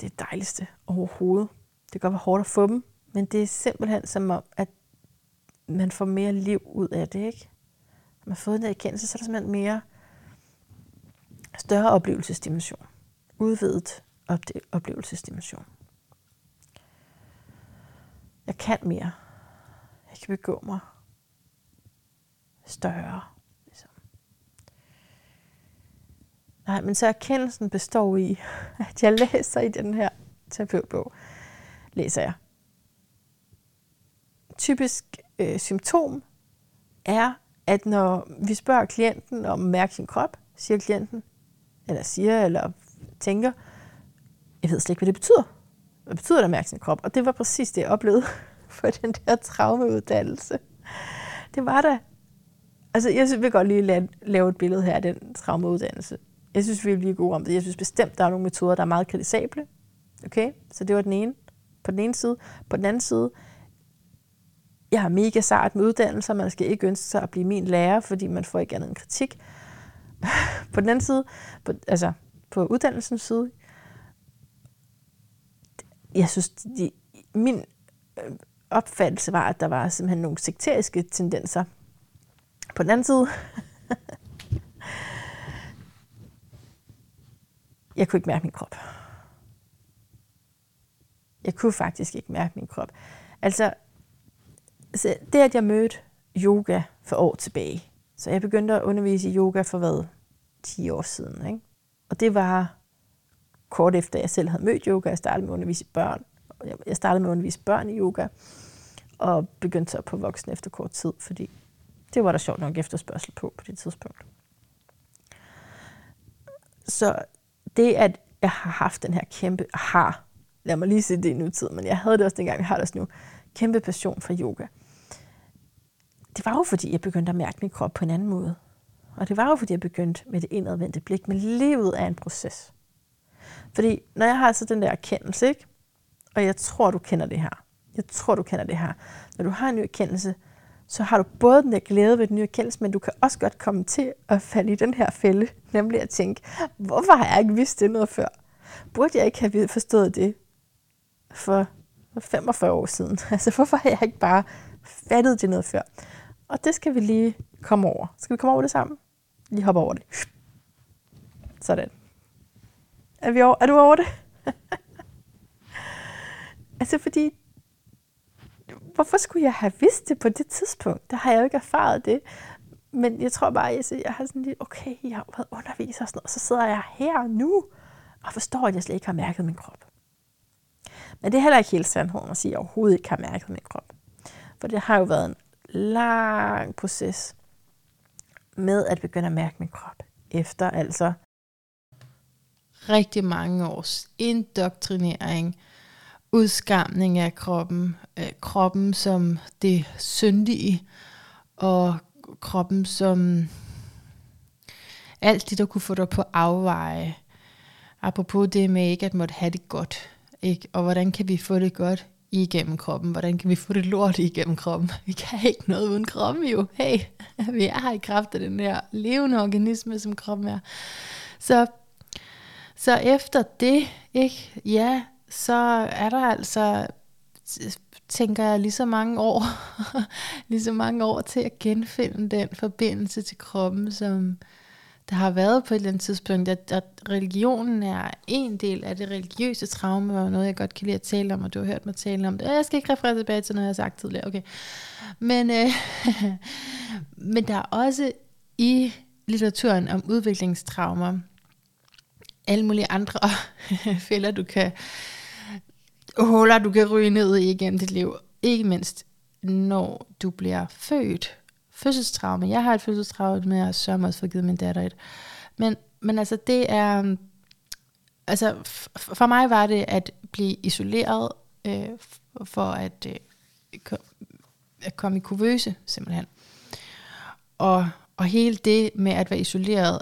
det er dejligste overhovedet. Det kan godt være hårdt at få dem, men det er simpelthen som om, at man får mere liv ud af det, ikke? Når man har fået den erkendelse, så er der simpelthen mere større oplevelsesdimension. Udvidet oplevelsesdimension. Jeg kan mere. Jeg kan begå mig større. Ligesom. Nej, men så erkendelsen består i, at jeg læser i den her terapeutbog, læser jeg. Typisk øh, symptom er, at når vi spørger klienten om at mærke sin krop, siger klienten, eller siger, eller tænker, jeg ved slet ikke, hvad det betyder. Hvad betyder det at mærke sin krop? Og det var præcis det, jeg oplevede <laughs> for den der traumeuddannelse. Det var da. Altså, jeg synes, vi godt lige lave et billede her af den traumeuddannelse. Jeg synes, vi er lige gode om det. Jeg synes bestemt, der er nogle metoder, der er meget kritisable. Okay? Så det var den ene. På den ene side. På den anden side, jeg har mega sart med uddannelser. Man skal ikke ønske sig at blive min lærer, fordi man får ikke andet end kritik. <laughs> på den anden side, på, altså på uddannelsens side, jeg synes, de, min øh, opfattelse var, at der var simpelthen nogle sekteriske tendenser. På den anden side, <laughs> jeg kunne ikke mærke min krop. Jeg kunne faktisk ikke mærke min krop. Altså, så det at jeg mødte yoga for år tilbage, så jeg begyndte at undervise i yoga for hvad? 10 år siden. Ikke? Og det var kort efter, jeg selv havde mødt yoga. Jeg startede med at undervise børn. Jeg startede med at undervise børn i yoga, og begyndte så på voksen efter kort tid, fordi det var der sjovt nok efterspørgsel på på det tidspunkt. Så det, at jeg har haft den her kæmpe, har, lad mig lige sige det i nutid, men jeg havde det også dengang, jeg har det også nu, kæmpe passion for yoga. Det var jo, fordi jeg begyndte at mærke min krop på en anden måde. Og det var jo, fordi jeg begyndte med det indadvendte blik. Men livet er en proces. Fordi når jeg har så den der erkendelse, ikke? og jeg tror, du kender det her. Jeg tror, du kender det her. Når du har en ny erkendelse, så har du både den der glæde ved den nye erkendelse, men du kan også godt komme til at falde i den her fælde, nemlig at tænke, hvorfor har jeg ikke vidst det noget før? Burde jeg ikke have forstået det for 45 år siden? <laughs> Altså, hvorfor har jeg ikke bare fattet det noget før? Og det skal vi lige komme over. Skal vi komme over det sammen? Lige hoppe over det. Sådan. Er, vi over, er du over det? <laughs> altså fordi, hvorfor skulle jeg have vidst det på det tidspunkt? Der har jeg jo ikke erfaret det. Men jeg tror bare, at jeg har sådan lidt, okay, jeg har været underviser og sådan noget, og så sidder jeg her nu og forstår, at jeg slet ikke har mærket min krop. Men det er heller ikke helt sandheden at sige, at jeg overhovedet ikke har mærket min krop. For det har jo været en lang proces med at begynde at mærke min krop. Efter altså rigtig mange års indoktrinering, udskamning af kroppen, øh, kroppen som det syndige, og kroppen som alt det, der kunne få dig på afveje. Apropos det med ikke at måtte have det godt. Ikke? Og hvordan kan vi få det godt igennem kroppen? Hvordan kan vi få det lort igennem kroppen? <laughs> Vi kan ikke noget uden kroppen jo. Hey, <laughs> vi er her i kraft af den her levende organisme, som kroppen er. Så så efter det, ikke, ja, så er der altså, tænker jeg, lige så mange år, <laughs> lige så mange år til at genfinde den forbindelse til kroppen, som der har været på et eller andet tidspunkt, at, at religionen er en del af det religiøse traume, og noget, jeg godt kan lide at tale om, og du har hørt mig tale om det. Jeg skal ikke referere tilbage til noget, jeg har sagt tidligere, okay. Men, øh, <laughs> men der er også i litteraturen om udviklingstraumer, alle mulige andre <laughs> fælder, du kan huller, du kan ryge ned i igennem dit liv. Ikke mindst, når du bliver født. Fødselstraume. Jeg har et fødselstraume med at sørge også for givet min datter et. Men, men altså, det er... Altså, for mig var det at blive isoleret øh, for at, øh, at komme i kuvøse, simpelthen. Og, og hele det med at være isoleret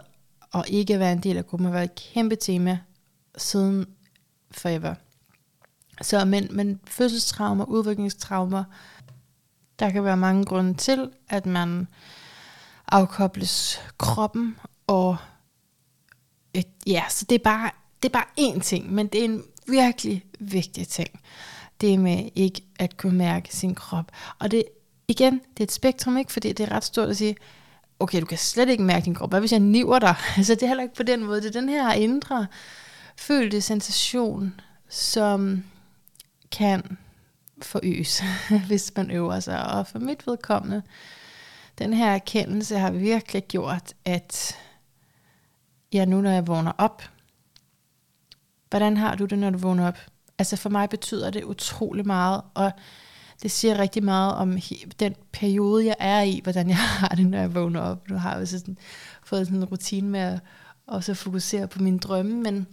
og ikke være en del af gruppen har været et kæmpe tema siden forever. Så men, men fødselstraumer, udviklingstraumer, der kan være mange grunde til, at man afkobles kroppen, og et, ja, så det er bare det er bare én ting, men det er en virkelig vigtig ting. Det med ikke at kunne mærke sin krop. Og det igen, det er et spektrum, ikke? Fordi det er ret stort at sige, okay, du kan slet ikke mærke din krop. Hvad hvis jeg niver dig? <laughs> Altså, det er heller ikke på den måde. Det er den her indre følte sensation, som kan forøges, <laughs> hvis man øver sig. Og for mit vedkommende, den her erkendelse har virkelig gjort, at ja, nu når jeg vågner op, hvordan har du det, når du vågner op? Altså for mig betyder det utrolig meget, og det siger rigtig meget om den periode, jeg er i, hvordan jeg har det, når jeg vågner op. Nu har jeg også sådan, fået sådan en rutine med at også fokusere på mine drømme, men,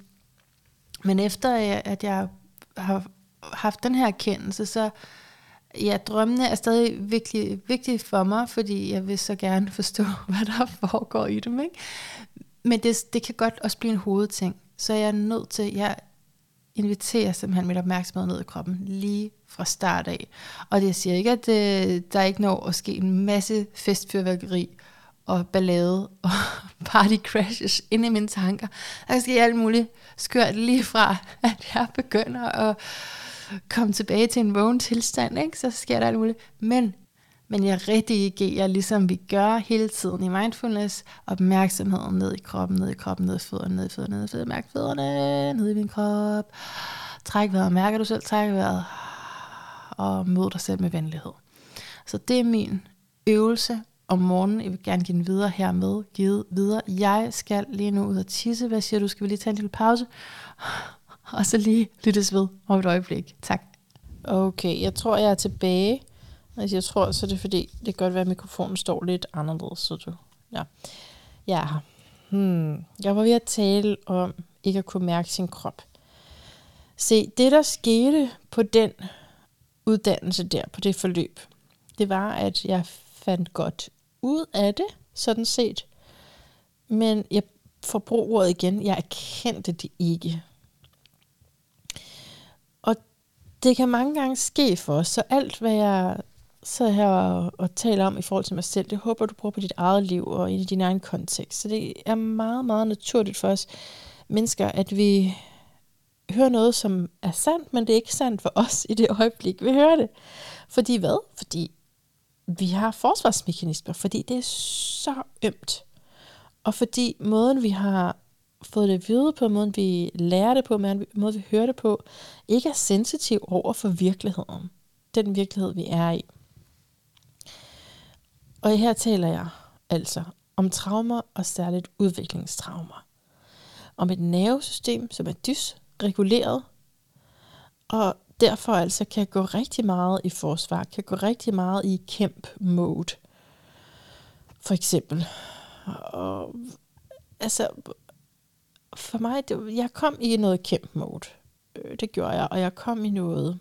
men efter at jeg har haft den her erkendelse, så ja, drømmene er stadig vigtige, vigtige for mig, fordi jeg vil så gerne forstå, <laughs> hvad der foregår i dem. Ikke? Men det, det kan godt også blive en hovedting. Så jeg er nødt til, jeg inviterer simpelthen mit opmærksomhed ned i kroppen lige fra start af. Og det siger ikke, at øh, der er ikke når at ske en masse festfyrværkeri og ballade og <laughs> party crashes ind i mine tanker. Der skal alt muligt skørt lige fra, at jeg begynder at komme tilbage til en vågen tilstand, ikke? så sker der alt muligt. Men, men jeg redigerer, ligesom vi gør hele tiden i mindfulness, opmærksomheden ned i kroppen, ned i kroppen, ned i fødderne, ned i fødderne, ned i fødderne, mærk fødderne, ned i min krop. Træk vejret, mærker du selv, træk vejret og mød dig selv med venlighed. Så det er min øvelse om morgenen. Jeg vil gerne give den videre hermed. Givet videre. Jeg skal lige nu ud og tisse. Hvad siger du? Skal vi lige tage en lille pause? <laughs> Og så lige lyttes ved om et øjeblik. Tak. Okay, jeg tror, jeg er tilbage. Altså, jeg tror, så er det fordi, det kan godt være, at mikrofonen står lidt anderledes. Så du, ja. ja. Hmm. Jeg var ved at tale om ikke at kunne mærke sin krop. Se, det der skete på den uddannelse der, på det forløb, det var, at jeg fandt godt ud af det, sådan set. Men jeg får brug ordet igen. Jeg erkendte det ikke. Og det kan mange gange ske for os, så alt hvad jeg sidder her og, og taler om i forhold til mig selv, det håber du bruger på dit eget liv og i din egen kontekst. Så det er meget, meget naturligt for os mennesker, at vi hører noget, som er sandt, men det er ikke sandt for os i det øjeblik, vi hører det. Fordi hvad? Fordi vi har forsvarsmekanismer, fordi det er så ømt. Og fordi måden, vi har fået det at vide på, måden vi lærer det på, måden vi hører det på, ikke er sensitiv over for virkeligheden. Den virkelighed, vi er i. Og her taler jeg altså om traumer og særligt udviklingstraumer. Om et nervesystem, som er dysreguleret, og derfor altså kan gå rigtig meget i forsvar, kan gå rigtig meget i kæmp mode. For eksempel. Og, altså, for mig, det, jeg kom i noget kæmp mode. Øh, det gjorde jeg, og jeg kom i noget.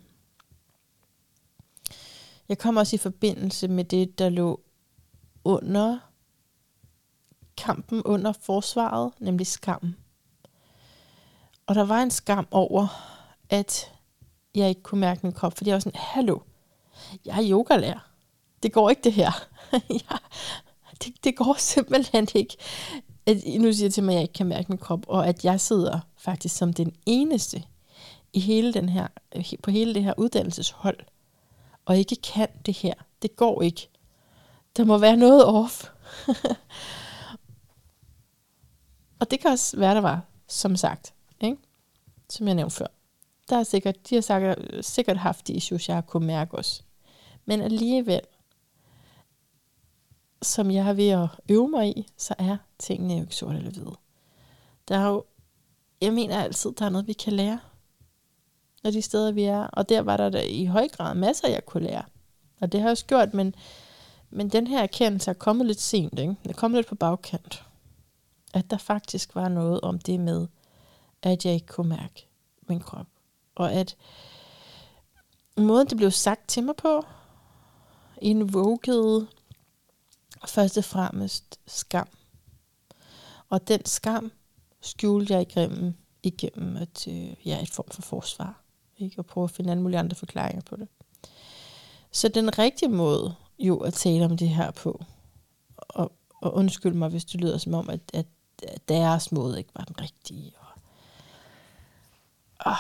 Jeg kom også i forbindelse med det, der lå under kampen, under forsvaret, nemlig skam. Og der var en skam over, at jeg ikke kunne mærke min krop, fordi jeg var sådan, hallo, jeg er yogalærer. Det går ikke det her. <laughs> jeg, det, det går simpelthen ikke. At, nu siger jeg til mig, at jeg ikke kan mærke min krop, og at jeg sidder faktisk som den eneste i hele den her, på hele det her uddannelseshold, og ikke kan det her. Det går ikke. Der må være noget off. <laughs> og det kan også være, der var, som sagt, ikke? som jeg nævnte før. Der er sikkert, de har sikkert, sikkert haft de issues, jeg har kunnet mærke også. Men alligevel, som jeg er ved at øve mig i, så er tingene jo ikke sort eller hvide. Der er jo, jeg mener altid, der er noget, vi kan lære af de steder, vi er. Og der var der da i høj grad masser, jeg kunne lære. Og det har jeg også gjort, men, men den her erkendelse er kommet lidt sent. Ikke? Den er kommet lidt på bagkant. At der faktisk var noget om det med, at jeg ikke kunne mærke min krop. Og at måden, det blev sagt til mig på, invokede først og fremmest skam. Og den skam skjulte jeg igennem, igennem et, øh, ja, et form for forsvar. Ikke? Og prøve at finde alle mulige andre forklaringer på det. Så den rigtige måde jo at tale om det her på, og, og undskyld mig, hvis det lyder som om, at, at, deres måde ikke var den rigtige. Og, og,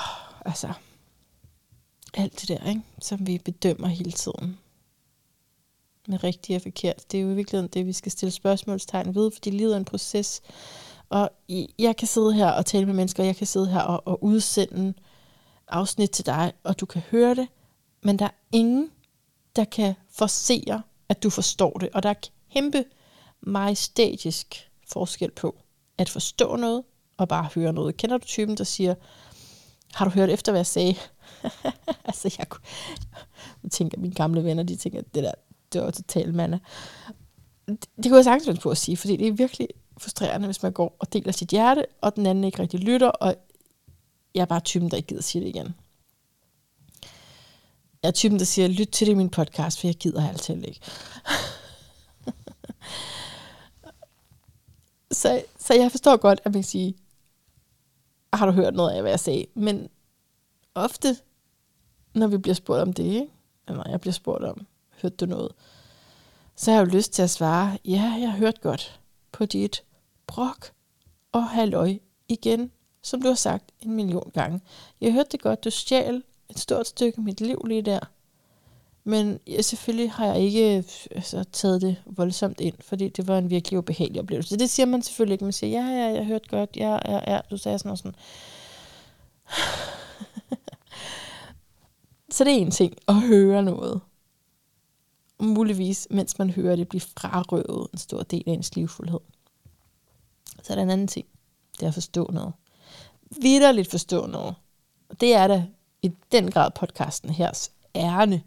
altså, alt det der, ikke? som vi bedømmer hele tiden. Med rigtigt og forkert. Det er jo i virkeligheden det, vi skal stille spørgsmålstegn ved, fordi livet er en proces. Og jeg kan sidde her og tale med mennesker, og jeg kan sidde her og, og udsende afsnit til dig, og du kan høre det, men der er ingen, der kan forsere, at du forstår det. Og der er kæmpe majestætisk forskel på at forstå noget og bare høre noget. Kender du typen, der siger, har du hørt efter, hvad jeg sagde? <laughs> altså, jeg, kunne, jeg tænker, mine gamle venner, de tænker, det der, det var totalt mande. Det, det kunne jeg sagtens på at sige, fordi det er virkelig frustrerende, hvis man går og deler sit hjerte, og den anden ikke rigtig lytter, og jeg er bare typen, der ikke gider sige det igen. Jeg er typen, der siger, lyt til det i min podcast, for jeg gider altid ikke. <laughs> så, så jeg forstår godt, at man kan sige, har du hørt noget af, hvad jeg sagde? Men ofte, når vi bliver spurgt om det, ikke? eller jeg bliver spurgt om, hørte du noget? Så har jeg jo lyst til at svare, ja, jeg har hørt godt på dit brok og halløj igen som du har sagt en million gange. Jeg hørte det godt, du stjal et stort stykke af mit liv lige der. Men ja, selvfølgelig har jeg ikke altså, taget det voldsomt ind, fordi det var en virkelig ubehagelig oplevelse. Det siger man selvfølgelig ikke. Man siger, ja, ja, jeg hørte godt, ja, ja, ja. Du sagde sådan og sådan. <laughs> Så det er en ting at høre noget. Muligvis, mens man hører det, blive frarøvet en stor del af ens livfuldhed. Så er der en anden ting. Det er at forstå noget vidderligt forstå noget. Og det er da i den grad podcasten her ærne,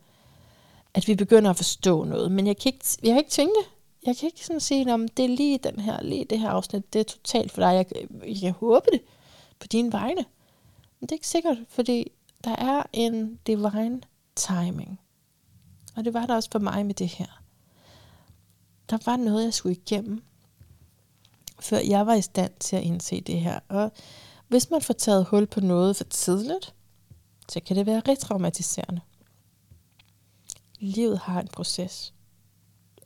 at vi begynder at forstå noget. Men jeg kan ikke, jeg kan ikke tænke det. Jeg kan ikke sådan sige, om det er lige den her, lige det her afsnit, det er totalt for dig. Jeg, jeg, jeg håber det på dine vegne. Men det er ikke sikkert, fordi der er en divine timing. Og det var der også for mig med det her. Der var noget, jeg skulle igennem, før jeg var i stand til at indse det her. Og hvis man får taget hul på noget for tidligt, så kan det være retraumatiserende. livet har en proces,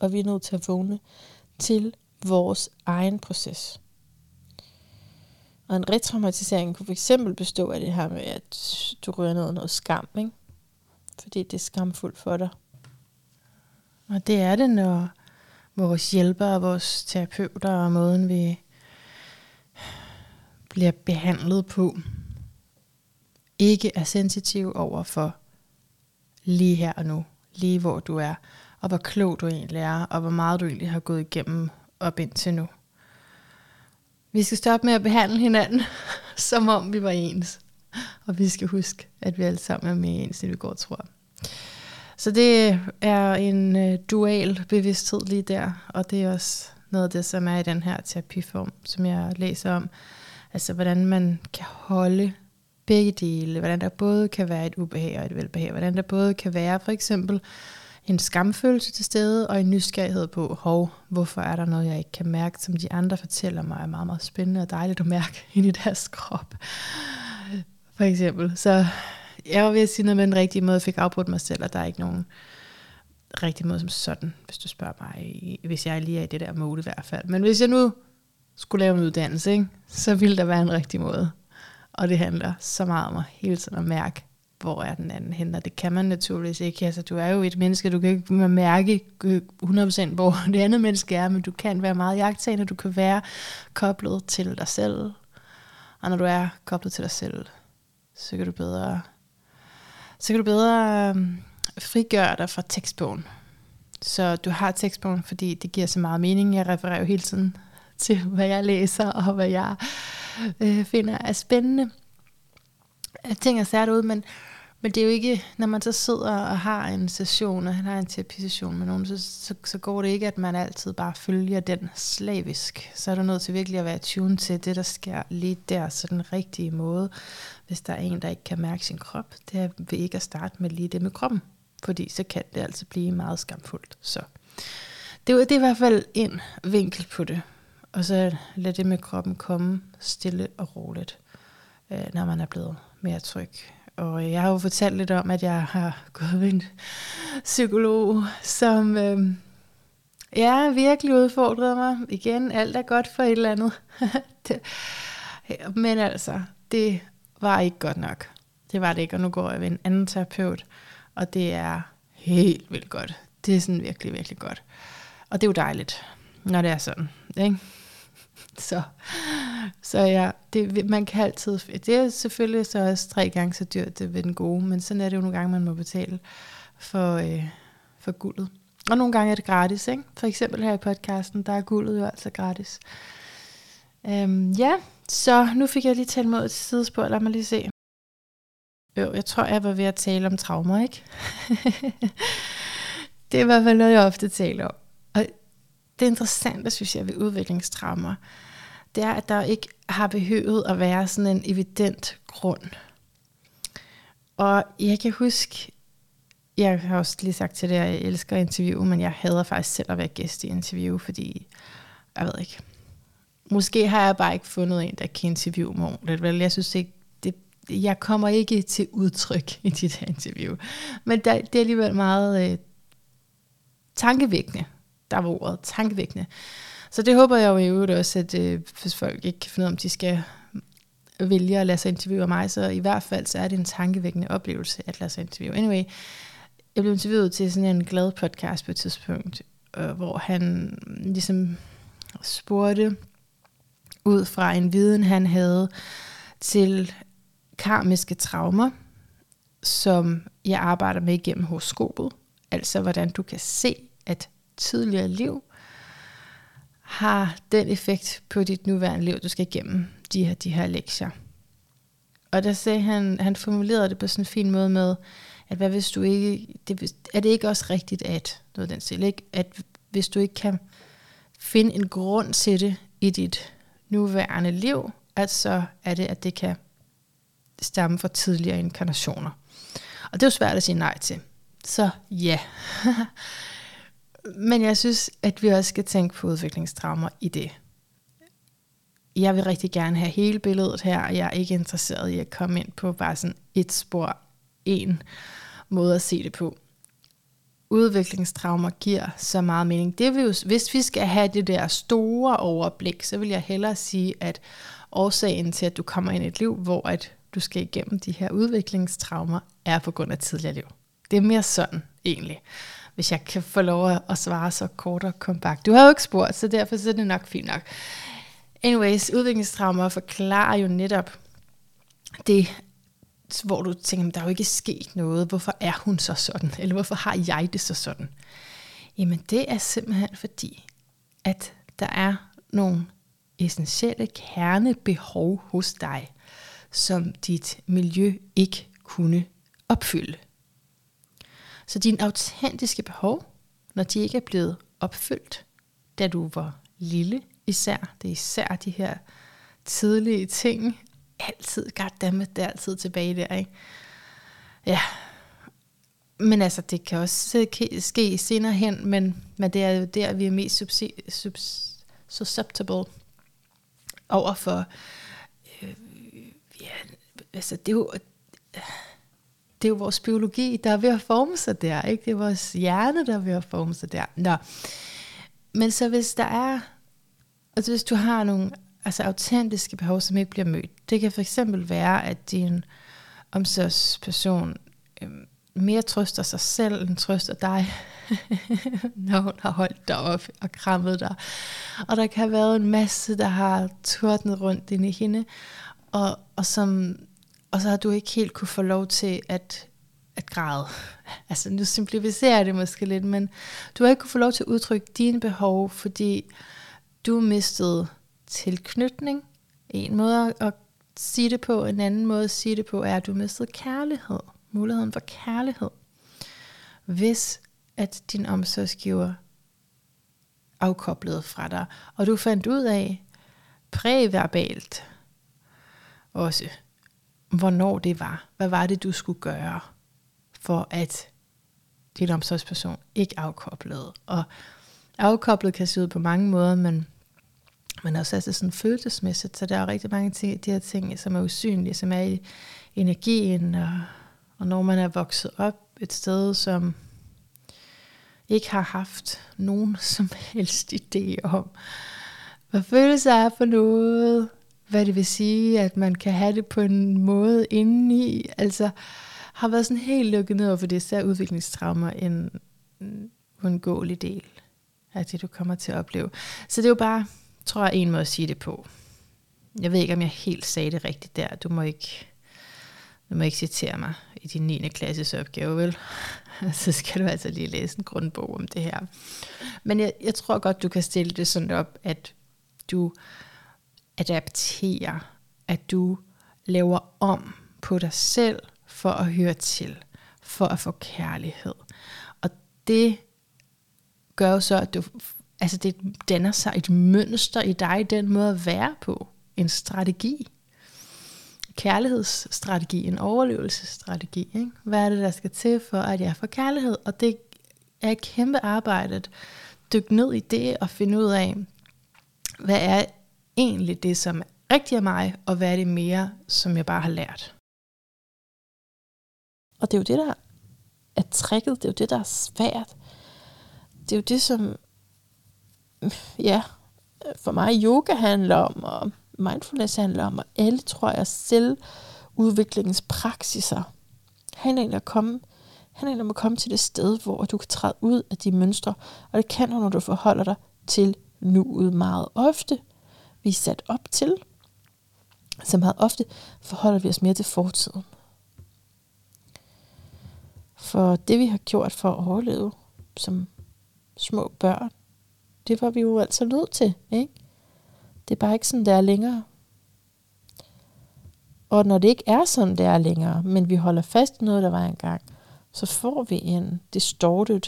og vi er nødt til at vågne til vores egen proces. Og en retraumatisering kunne fx bestå af det her med, at du rører ned noget skam, ikke? fordi det er skamfuldt for dig. Og det er det, når vores hjælpere, vores terapeuter og måden, vi bliver behandlet på, ikke er sensitiv over for lige her og nu, lige hvor du er, og hvor klog du egentlig er, og hvor meget du egentlig har gået igennem op indtil nu. Vi skal stoppe med at behandle hinanden, <laughs> som om vi var ens. Og vi skal huske, at vi alle sammen er mere ens, end vi går og tror. Så det er en øh, dual bevidsthed lige der, og det er også noget af det, som er i den her terapiform, som jeg læser om. Altså, hvordan man kan holde begge dele, hvordan der både kan være et ubehag og et velbehag, hvordan der både kan være for eksempel en skamfølelse til stede, og en nysgerrighed på, hov, hvorfor er der noget, jeg ikke kan mærke, som de andre fortæller mig, er meget, meget spændende og dejligt at mærke <laughs> ind i deres krop. For eksempel. Så jeg var ved at sige noget med den rigtige måde, fik afbrudt mig selv, og der er ikke nogen rigtig måde som sådan, hvis du spørger mig, hvis jeg lige er i det der mode i hvert fald. Men hvis jeg nu skulle lave en uddannelse, ikke, så ville der være en rigtig måde. Og det handler så meget om at hele tiden at mærke, hvor er den anden hen, og det kan man naturligvis ikke. Altså, du er jo et menneske, du kan ikke mærke 100% hvor <laughs> det andet menneske er, men du kan være meget jagttagende, du kan være koblet til dig selv. Og når du er koblet til dig selv, så kan du bedre, så kan du bedre øhm, frigøre dig fra tekstbogen. Så du har tekstbogen, fordi det giver så meget mening. Jeg refererer jo hele tiden <laughs> til, hvad jeg læser, og hvad jeg øh, finder er spændende. Øh, ting er særligt ud, men men det er jo ikke, når man så sidder og har en session, og han har en terapisession med nogen, så, så, så går det ikke, at man altid bare følger den slavisk. Så er du nødt til virkelig at være tuned til det, der sker lige der, så den rigtige måde. Hvis der er en, der ikke kan mærke sin krop, det er ved ikke at starte med lige det med kroppen. Fordi så kan det altså blive meget skamfuldt. Så det, det er i hvert fald en vinkel på det. Og så lad det med kroppen komme stille og roligt, øh, når man er blevet mere tryg og jeg har jo fortalt lidt om, at jeg har <laughs> gået ved en psykolog, som øh, ja, virkelig udfordrede mig. Igen, alt er godt for et eller andet. <laughs> det, men altså, det var ikke godt nok. Det var det ikke, og nu går jeg ved en anden terapeut, og det er helt vildt godt. Det er sådan virkelig, virkelig godt. Og det er jo dejligt, når det er sådan. Ikke? <laughs> Så, så ja, det, man kan altid, det er selvfølgelig så også tre gange så dyrt det ved den gode, men sådan er det jo nogle gange, man må betale for, øh, for guldet. Og nogle gange er det gratis, ikke? For eksempel her i podcasten, der er guldet jo altså gratis. Øhm, ja, så nu fik jeg lige talt mod til sidespor, lad mig lige se. Jo, jeg tror, jeg var ved at tale om traumer, ikke? <laughs> det er i hvert fald noget, jeg ofte taler om. Og det interessante, synes jeg, ved udviklingstraumer, det er, at der ikke har behøvet at være sådan en evident grund. Og jeg kan huske, jeg har også lige sagt til dig, at jeg elsker interview, men jeg hader faktisk selv at være gæst i interview, fordi, jeg ved ikke, måske har jeg bare ikke fundet en, der kan interviewe mig ordentligt. Vel, jeg synes ikke, det, jeg kommer ikke til udtryk i dit interview. Men der, det er alligevel meget øh, tankevækkende, der var ordet, tankevækkende. Så det håber jeg jo i øvrigt også, at øh, hvis folk ikke kan finde ud af, om de skal vælge at lade sig interviewe mig, så i hvert fald så er det en tankevækkende oplevelse at lade sig interviewe. Anyway, jeg blev interviewet til sådan en glad podcast på et tidspunkt, øh, hvor han ligesom spurgte ud fra en viden, han havde til karmiske traumer, som jeg arbejder med igennem horoskopet. Altså hvordan du kan se, at tidligere liv har den effekt på dit nuværende liv, du skal igennem de her, de her lektier. Og der sagde han, han formulerede det på sådan en fin måde med, at hvad hvis du ikke, det, er det ikke også rigtigt, at, noget den stil, ikke? at hvis du ikke kan finde en grund til det i dit nuværende liv, at så er det, at det kan stamme fra tidligere inkarnationer. Og det er jo svært at sige nej til. Så ja. <laughs> Men jeg synes, at vi også skal tænke på udviklingstraumer i det. Jeg vil rigtig gerne have hele billedet her, og jeg er ikke interesseret i at komme ind på bare sådan et spor, en måde at se det på udviklingstraumer giver så meget mening. Det vil jo, hvis vi skal have det der store overblik, så vil jeg hellere sige, at årsagen til, at du kommer ind i et liv, hvor at du skal igennem de her udviklingstraumer, er på grund af tidligere liv. Det er mere sådan, egentlig. Hvis jeg kan få lov at svare så kort og kompakt. Du har jo ikke spurgt, så derfor så er det nok fint nok. Anyways, udviklingstraumer forklarer jo netop det, hvor du tænker, der er jo ikke sket noget. Hvorfor er hun så sådan? Eller hvorfor har jeg det så sådan? Jamen det er simpelthen fordi, at der er nogle essentielle kernebehov hos dig, som dit miljø ikke kunne opfylde. Så dine autentiske behov, når de ikke er blevet opfyldt, da du var lille især, det er især de her tidlige ting, altid, goddammit, det er altid tilbage der, ikke? Ja, men altså, det kan også ske senere hen, men, men det er jo der, vi er mest susceptible over for, øh, ja, altså det er jo, det er jo vores biologi, der er ved at forme sig der, ikke? Det er vores hjerne, der er ved at forme sig der. Nå. Men så hvis der er, altså hvis du har nogle altså autentiske behov, som ikke bliver mødt, det kan for eksempel være, at din omsorgsperson øh, mere trøster sig selv, end trøster dig, <laughs> når hun har holdt dig op og krammet dig. Og der kan have været en masse, der har tordnet rundt inde i hende, og, og, som, og så har du ikke helt kunne få lov til at, at græde. <laughs> Altså nu simplificerer jeg det måske lidt, men du har ikke kunne få lov til at udtrykke dine behov, fordi du mistede tilknytning. En måde at sige det på, en anden måde at sige det på, er, at du mistede kærlighed muligheden for kærlighed, hvis at din omsorgsgiver afkoblede fra dig, og du fandt ud af præverbalt også, hvornår det var. Hvad var det, du skulle gøre, for at din omsorgsperson ikke afkoblede. Og afkoblet kan se ud på mange måder, men, men også altså sådan følelsesmæssigt, så der er rigtig mange ting, de her ting, som er usynlige, som er i energien og og når man er vokset op et sted, som ikke har haft nogen <laughs> som helst idé om, hvad følelser er for noget, hvad det vil sige, at man kan have det på en måde indeni, altså har været sådan helt lukket ned over for det, er udviklingstraumer, en uundgåelig del af det, du kommer til at opleve. Så det er jo bare, tror jeg, en måde at sige det på. Jeg ved ikke, om jeg helt sagde det rigtigt der. Du må ikke du må ikke citere mig i din 9. klasses opgave, vel? <laughs> Så skal du altså lige læse en grundbog om det her. Men jeg, jeg tror godt, du kan stille det sådan op, at du adapterer, at du laver om på dig selv for at høre til, for at få kærlighed. Og det gør jo så, at du, altså det danner sig et mønster i dig, den måde at være på, en strategi kærlighedsstrategi, en overlevelsesstrategi. Ikke? Hvad er det, der skal til for, at jeg får kærlighed? Og det er et kæmpe arbejde at dykke ned i det og finde ud af, hvad er egentlig det, som er rigtig af mig, og hvad er det mere, som jeg bare har lært. Og det er jo det, der er tricket, det er jo det, der er svært. Det er jo det, som, ja, for mig yoga handler om, og mindfulness handler om, og alle, tror jeg, selvudviklingspraksiser handler egentlig, at komme, handler om at komme til det sted, hvor du kan træde ud af de mønstre, og det kan du, når du forholder dig til nuet meget ofte. Vi er sat op til, så meget ofte forholder vi os mere til fortiden. For det vi har gjort for at overleve som små børn, det var vi jo altså nødt til, ikke? Det er bare ikke sådan, det er længere. Og når det ikke er sådan, det er længere, men vi holder fast i noget, der var engang, så får vi en distorted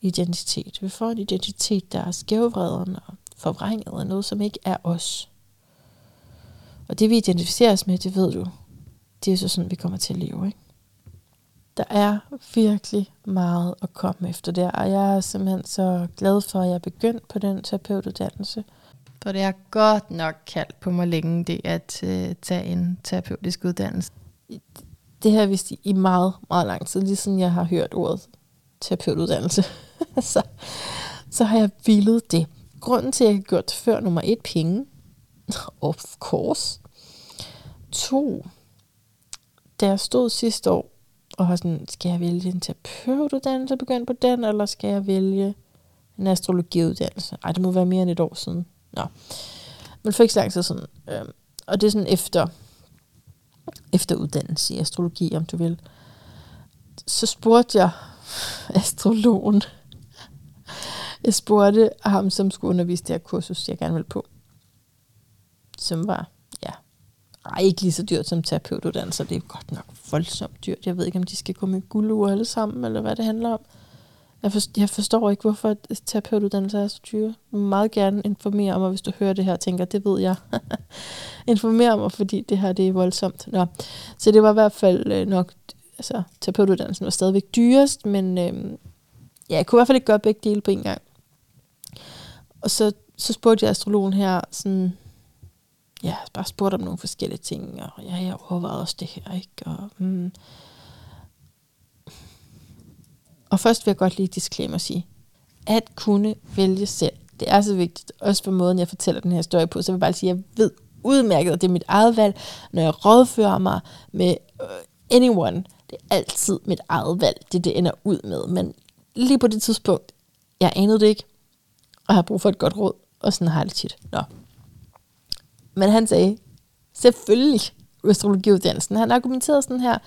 identitet. Vi får en identitet, der er skævvreden og forvrænget af noget, som ikke er os. Og det vi identificerer os med, det ved du, det er så sådan, vi kommer til at leve. Ikke? Der er virkelig meget at komme efter der, og jeg er simpelthen så glad for, at jeg er begyndt på den terapeutuddannelse – for det har godt nok kaldt på mig længe, det at uh, tage en terapeutisk uddannelse. Det har jeg vist i meget, meget lang tid, lige siden jeg har hørt ordet terapeutuddannelse, <laughs> så, så har jeg vildet det. Grunden til, at jeg har gjort det før, nummer et, penge. Of course. To, da jeg stod sidste år, og har sådan, skal jeg vælge en terapeutuddannelse og begynde på den, eller skal jeg vælge en astrologiuddannelse? Ej, det må være mere end et år siden. Nå. Men for ikke så lang tid sådan. Øh, og det er sådan efter, efter uddannelse i astrologi, om du vil. Så spurgte jeg astrologen. Jeg spurgte ham, som skulle undervise det her kursus, jeg gerne ville på. Som var, ej, ikke lige så dyrt som terapeutuddannelser. Det er godt nok voldsomt dyrt. Jeg ved ikke, om de skal gå med guldure alle sammen, eller hvad det handler om. Jeg, forstår, jeg forstår ikke, hvorfor terapeutuddannelser er så dyre. Jeg vil meget gerne informere om, hvis du hører det her og tænker, det ved jeg. <laughs> informere mig, fordi det her det er voldsomt. Nå. Så det var i hvert fald øh, nok, altså terapeutuddannelsen var stadigvæk dyrest, men øh, ja, jeg kunne i hvert fald ikke gøre begge dele på en gang. Og så, så spurgte jeg astrologen her, sådan, ja, bare spurgte om nogle forskellige ting, og ja, jeg overvejede også det her, ikke? Og, mm. og først vil jeg godt lige disclaimer sige, at kunne vælge selv, det er så vigtigt, også for måden, jeg fortæller den her historie på, så jeg bare sige, at jeg ved udmærket, at det er mit eget valg, når jeg rådfører mig med uh, anyone, det er altid mit eget valg, det det ender ud med, men lige på det tidspunkt, jeg anede det ikke, og har brug for et godt råd, og sådan har jeg det tit. Nå. Men han sagde, selvfølgelig astrologiuddannelsen. Han argumenterede sådan her,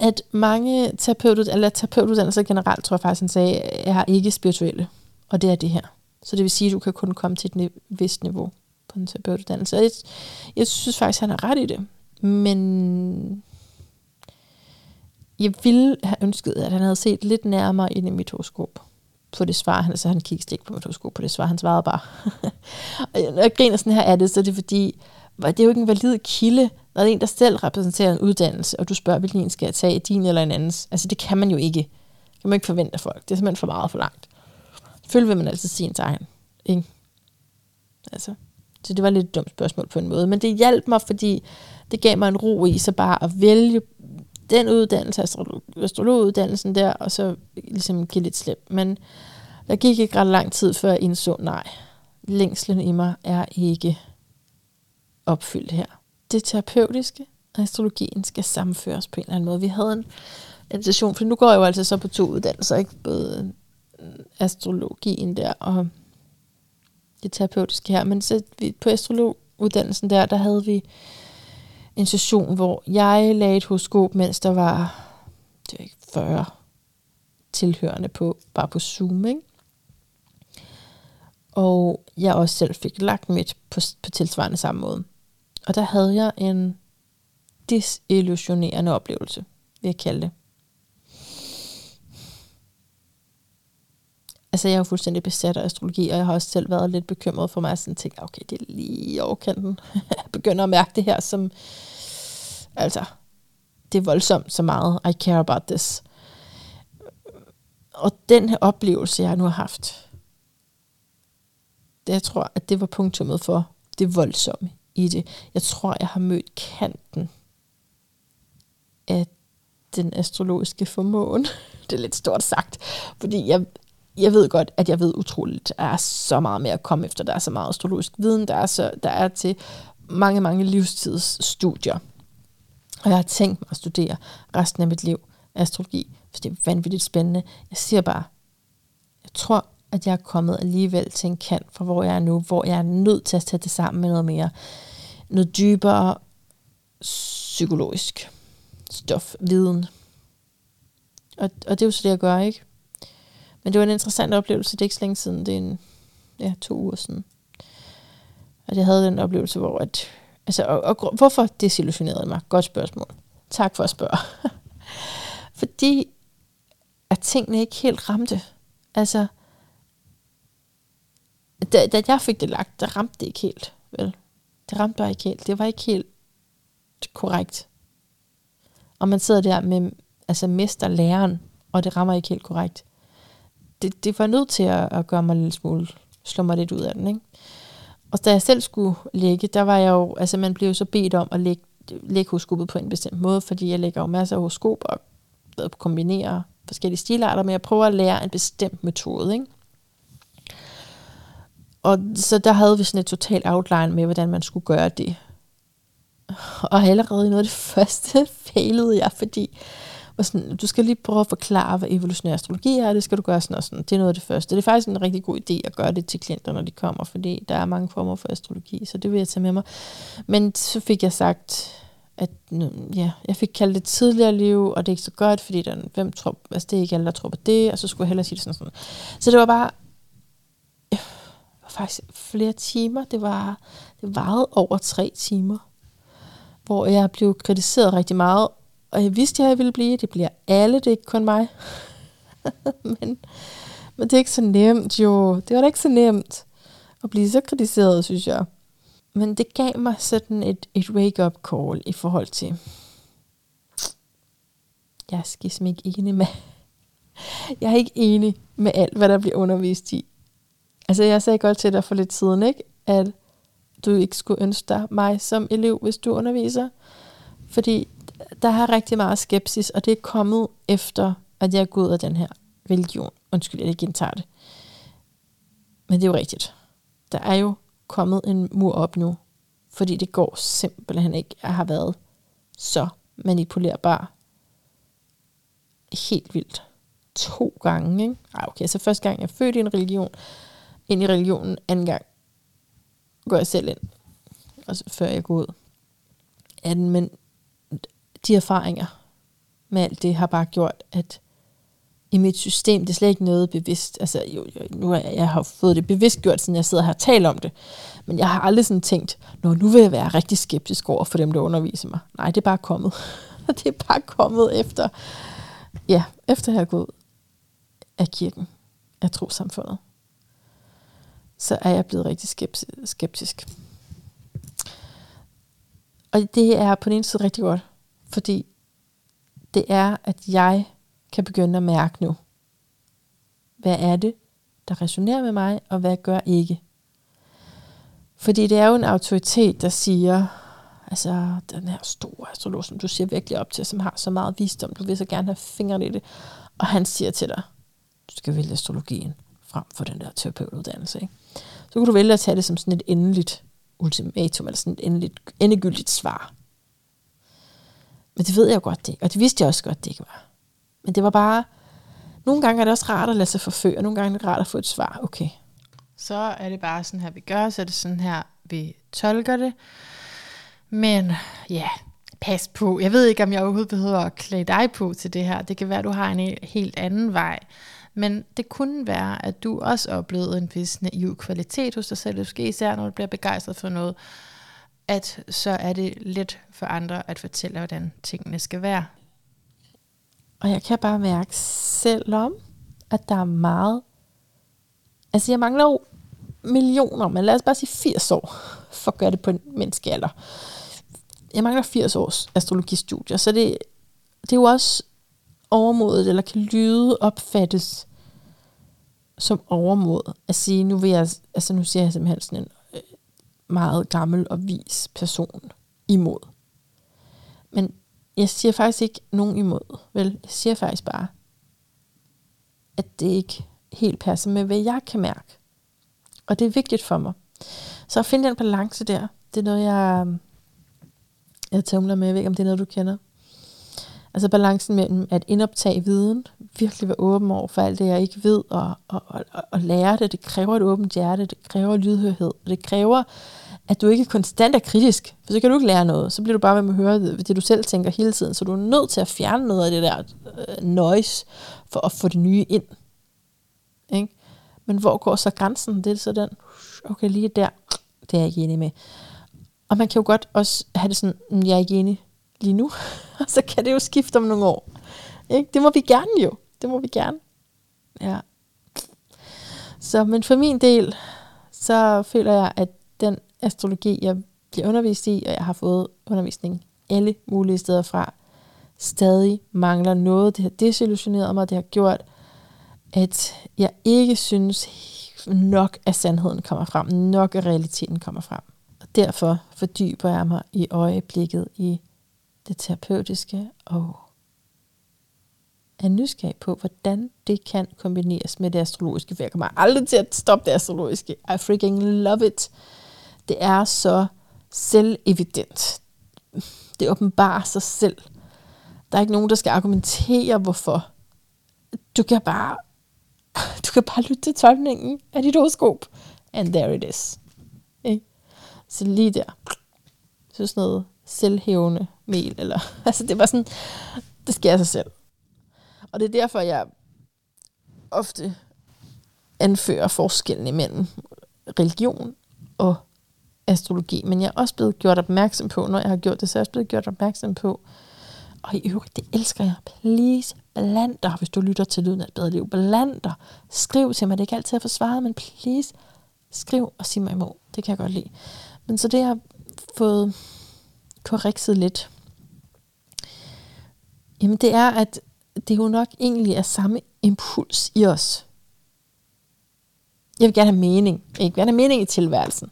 at mange terapeutud, eller terapeutuddannelser generelt, tror jeg faktisk, han sagde, er ikke spirituelle. Og det er det her. Så det vil sige, at du kan kun komme til et vist niveau på en terapeutuddannelse. Og jeg, jeg synes faktisk, han har ret i det. Men jeg ville have ønsket, at han havde set lidt nærmere ind i mit horoskop på det svar, han, altså han kiggede ikke på mit horoskop på det svar, han svarede bare. <laughs> og når jeg griner sådan her af det, så er det fordi, det er jo ikke en valid kilde, når det er en, der selv repræsenterer en uddannelse, og du spørger, hvilken en skal jeg tage, din eller en andens. Altså det kan man jo ikke. Det kan man ikke forvente af folk. Det er simpelthen for meget for langt. Selvfølgelig vil man altid sige ens egen. Ikke? Altså, så det var lidt et dumt spørgsmål på en måde. Men det hjalp mig, fordi det gav mig en ro i så bare at vælge den uddannelse, astrologuddannelsen der, og så ligesom give lidt slip. Men der gik ikke ret lang tid, før jeg indså, nej, længslen i mig er ikke opfyldt her. Det terapeutiske og astrologien skal sammenføres på en eller anden måde. Vi havde en, en session, for nu går jeg jo altså så på to uddannelser, ikke? både astrologien der og det terapeutiske her. Men så vi, på astrologuddannelsen der, der havde vi en session, hvor jeg lagde et horoskop, mens der var det var ikke 40 tilhørende på, bare på Zoom. Ikke? Og jeg også selv fik lagt mit på, på tilsvarende samme måde. Og der havde jeg en disillusionerende oplevelse, vil jeg kalde det. Altså, jeg er jo fuldstændig besat af astrologi, og jeg har også selv været lidt bekymret for mig, og sådan tænkt, ah, okay, det er lige overkanten. <laughs> jeg begynder at mærke det her som, altså, det er voldsomt så meget, I care about this. Og den her oplevelse, jeg nu har haft, det jeg tror, at det var punktummet for det voldsomme i det. Jeg tror, jeg har mødt kanten af den astrologiske formåen. <laughs> Det er lidt stort sagt, fordi jeg, jeg ved godt, at jeg ved utroligt, der er så meget mere at komme efter. Der er så meget astrologisk viden, der er, så, der er til mange, mange livstidsstudier. Og jeg har tænkt mig at studere resten af mit liv astrologi, for det er vanvittigt spændende. Jeg siger bare, jeg tror, at jeg er kommet alligevel til en kant for, hvor jeg er nu, hvor jeg er nødt til at tage det sammen med noget mere, noget dybere psykologisk stof, viden. Og, og det er jo så det, jeg gør, ikke? Men det var en interessant oplevelse. Det er ikke så længe siden. Det er en, ja, to uger siden. At jeg havde den oplevelse, hvor at, altså, og, og, hvorfor desillusionerede mig? Godt spørgsmål. Tak for at spørge. <laughs> Fordi at tingene ikke helt ramte. Altså, da, da jeg fik det lagt, der ramte det ikke helt. Vel? Det ramte bare ikke helt. Det var ikke helt korrekt. Og man sidder der med altså mister læreren, og det rammer ikke helt korrekt det, det var nødt til at, at gøre mig en lille smule, slå mig lidt ud af den, ikke? Og da jeg selv skulle lægge, der var jeg jo, altså man blev så bedt om at lægge, lægge horoskopet på en bestemt måde, fordi jeg lægger jo masser af horoskop og kombinere forskellige stilarter, men jeg prøver at lære en bestemt metode. Ikke? Og så der havde vi sådan et totalt outline med, hvordan man skulle gøre det. Og allerede i noget af det <laughs> første failede jeg, fordi og sådan, du skal lige prøve at forklare, hvad evolutionær astrologi er, det skal du gøre sådan og sådan. Det er noget af det første. Det er faktisk en rigtig god idé at gøre det til klienter, når de kommer, fordi der er mange former for astrologi, så det vil jeg tage med mig. Men så fik jeg sagt, at ja, jeg fik kaldt det tidligere liv, og det er ikke så godt, fordi der, hvem tror, altså det er ikke alle, der tror på det, og så skulle jeg hellere sige det sådan sådan. Så det var bare, det var faktisk flere timer, det var, det varede over tre timer, hvor jeg blev kritiseret rigtig meget, og jeg vidste, at jeg ville blive. Det bliver alle, det er ikke kun mig. <laughs> men, men det er ikke så nemt, jo. Det var da ikke så nemt at blive så kritiseret, synes jeg. Men det gav mig sådan et, et wake-up call i forhold til, jeg er skism ikke enig med, <laughs> jeg er ikke enig med alt, hvad der bliver undervist i. Altså, jeg sagde godt til dig for lidt siden, ikke? At du ikke skulle ønske dig mig som elev, hvis du underviser. Fordi der har rigtig meget skepsis, og det er kommet efter, at jeg er gået af den her religion. Undskyld, jeg ikke gentager det. Men det er jo rigtigt. Der er jo kommet en mur op nu, fordi det går simpelthen ikke. Jeg har været så manipulerbar. Helt vildt. To gange, ikke? Ej, okay, så første gang jeg fødte født i en religion, ind i religionen, anden gang går jeg selv ind, og så før jeg går ud Anden. Men de erfaringer med alt det har bare gjort, at i mit system, det er slet ikke noget bevidst. Altså, jo, jo, nu er jeg, jeg har fået det bevidst gjort, siden jeg sidder her og taler om det. Men jeg har aldrig sådan tænkt, Nå, nu vil jeg være rigtig skeptisk over for dem, der underviser mig. Nej, det er bare kommet. <laughs> det er bare kommet efter, ja, efter jeg er gået af kirken, af trosamfundet. Så er jeg blevet rigtig skeptisk. Og det er på den ene side rigtig godt, fordi det er, at jeg kan begynde at mærke nu, hvad er det, der resonerer med mig, og hvad gør ikke. Fordi det er jo en autoritet, der siger, altså den her store astrolog, som du siger virkelig op til, som har så meget visdom, du vil så gerne have fingrene i det, og han siger til dig, du skal vælge astrologien frem for den der terapeutuddannelse. Ikke? Så kan du vælge at tage det som sådan et endeligt ultimatum, eller sådan et endeligt, endegyldigt svar. Men det ved jeg jo godt, det Og det vidste jeg også godt, det ikke var. Men det var bare... Nogle gange er det også rart at lade sig forføre, nogle gange er det rart at få et svar. Okay. Så er det bare sådan her, vi gør, så er det sådan her, vi tolker det. Men ja, pas på. Jeg ved ikke, om jeg overhovedet behøver at klæde dig på til det her. Det kan være, at du har en helt anden vej. Men det kunne være, at du også oplevede en vis naiv kvalitet hos dig selv, måske især når du bliver begejstret for noget, at så er det let for andre at fortælle, hvordan tingene skal være. Og jeg kan bare mærke, selvom at der er meget, altså jeg mangler jo millioner, men lad os bare sige 80 år, for at gøre det på en menneskealder. Jeg mangler 80 års astrologistudier, så det, det er jo også overmodet, eller kan lyde opfattes som overmod, at sige, nu vil jeg, altså nu siger jeg simpelthen sådan en meget gammel og vis person imod. Men jeg siger faktisk ikke nogen imod, vel? Jeg siger faktisk bare, at det ikke helt passer med, hvad jeg kan mærke. Og det er vigtigt for mig. Så at finde den balance der, det er noget, jeg, jeg tømler med. Jeg ved ikke, om det er noget, du kender. Altså balancen mellem at indoptage viden, virkelig være åben over for alt det, jeg ikke ved, og, og, og, og lære det. Det kræver et åbent hjerte, det kræver lydhørhed, og det kræver, at du ikke konstant er kritisk, for så kan du ikke lære noget. Så bliver du bare ved med at høre det, det du selv tænker hele tiden, så du er nødt til at fjerne noget af det der øh, noise, for at få det nye ind. Ikke? Men hvor går så grænsen? Det er så den, okay, lige der, det er jeg ikke enig med. Og man kan jo godt også have det sådan, mm, jeg er ikke enig lige nu, <laughs> og så kan det jo skifte om nogle år. Ikke? Det må vi gerne jo. Det må vi gerne. Ja. Så, men for min del, så føler jeg, at den astrologi, jeg bliver undervist i, og jeg har fået undervisning alle mulige steder fra, stadig mangler noget. Det har desillusioneret mig, det har gjort, at jeg ikke synes nok at sandheden kommer frem, nok at realiteten kommer frem. Og derfor fordyber jeg mig i øjeblikket i det terapeutiske og er nysgerrig på, hvordan det kan kombineres med det astrologiske, for jeg kommer aldrig til at stoppe det astrologiske. I freaking love it. Det er så selvevident. Det åbenbarer sig selv. Der er ikke nogen, der skal argumentere, hvorfor. Du kan bare, du kan bare lytte til tolkningen af dit horoskop. And there it is. Okay? Så lige der. Så sådan noget selvhævende mel. Eller, <laughs> altså det var sådan, det sker af sig selv. Og det er derfor, jeg ofte anfører forskellen imellem religion og astrologi. Men jeg er også blevet gjort opmærksom på, når jeg har gjort det, så er jeg også blevet gjort opmærksom på, og i øvrigt, det elsker jeg. Please, bland dig, hvis du lytter til Lyden af et bedre liv. Bland dig. Skriv til mig. Det er ikke altid at få svaret, men please, skriv og sig mig imod. Det kan jeg godt lide. Men så det har fået korrekset lidt, jamen det er, at det jo nok egentlig er samme impuls i os. Jeg vil gerne have mening. Jeg vil gerne have mening i tilværelsen.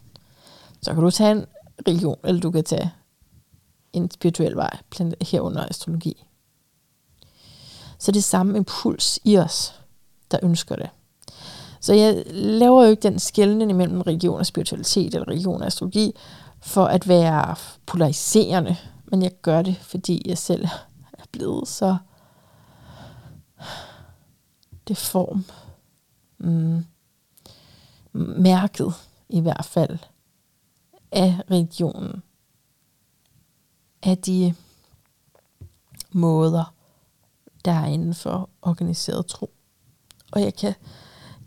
Så kan du tage en religion, eller du kan tage en spirituel vej, herunder astrologi. Så det er samme impuls i os, der ønsker det. Så jeg laver jo ikke den skældning imellem religion og spiritualitet, eller religion og astrologi, for at være polariserende, men jeg gør det, fordi jeg selv er blevet så deform, mm, mærket i hvert fald af religionen, af de måder, der er inden for organiseret tro. Og jeg kan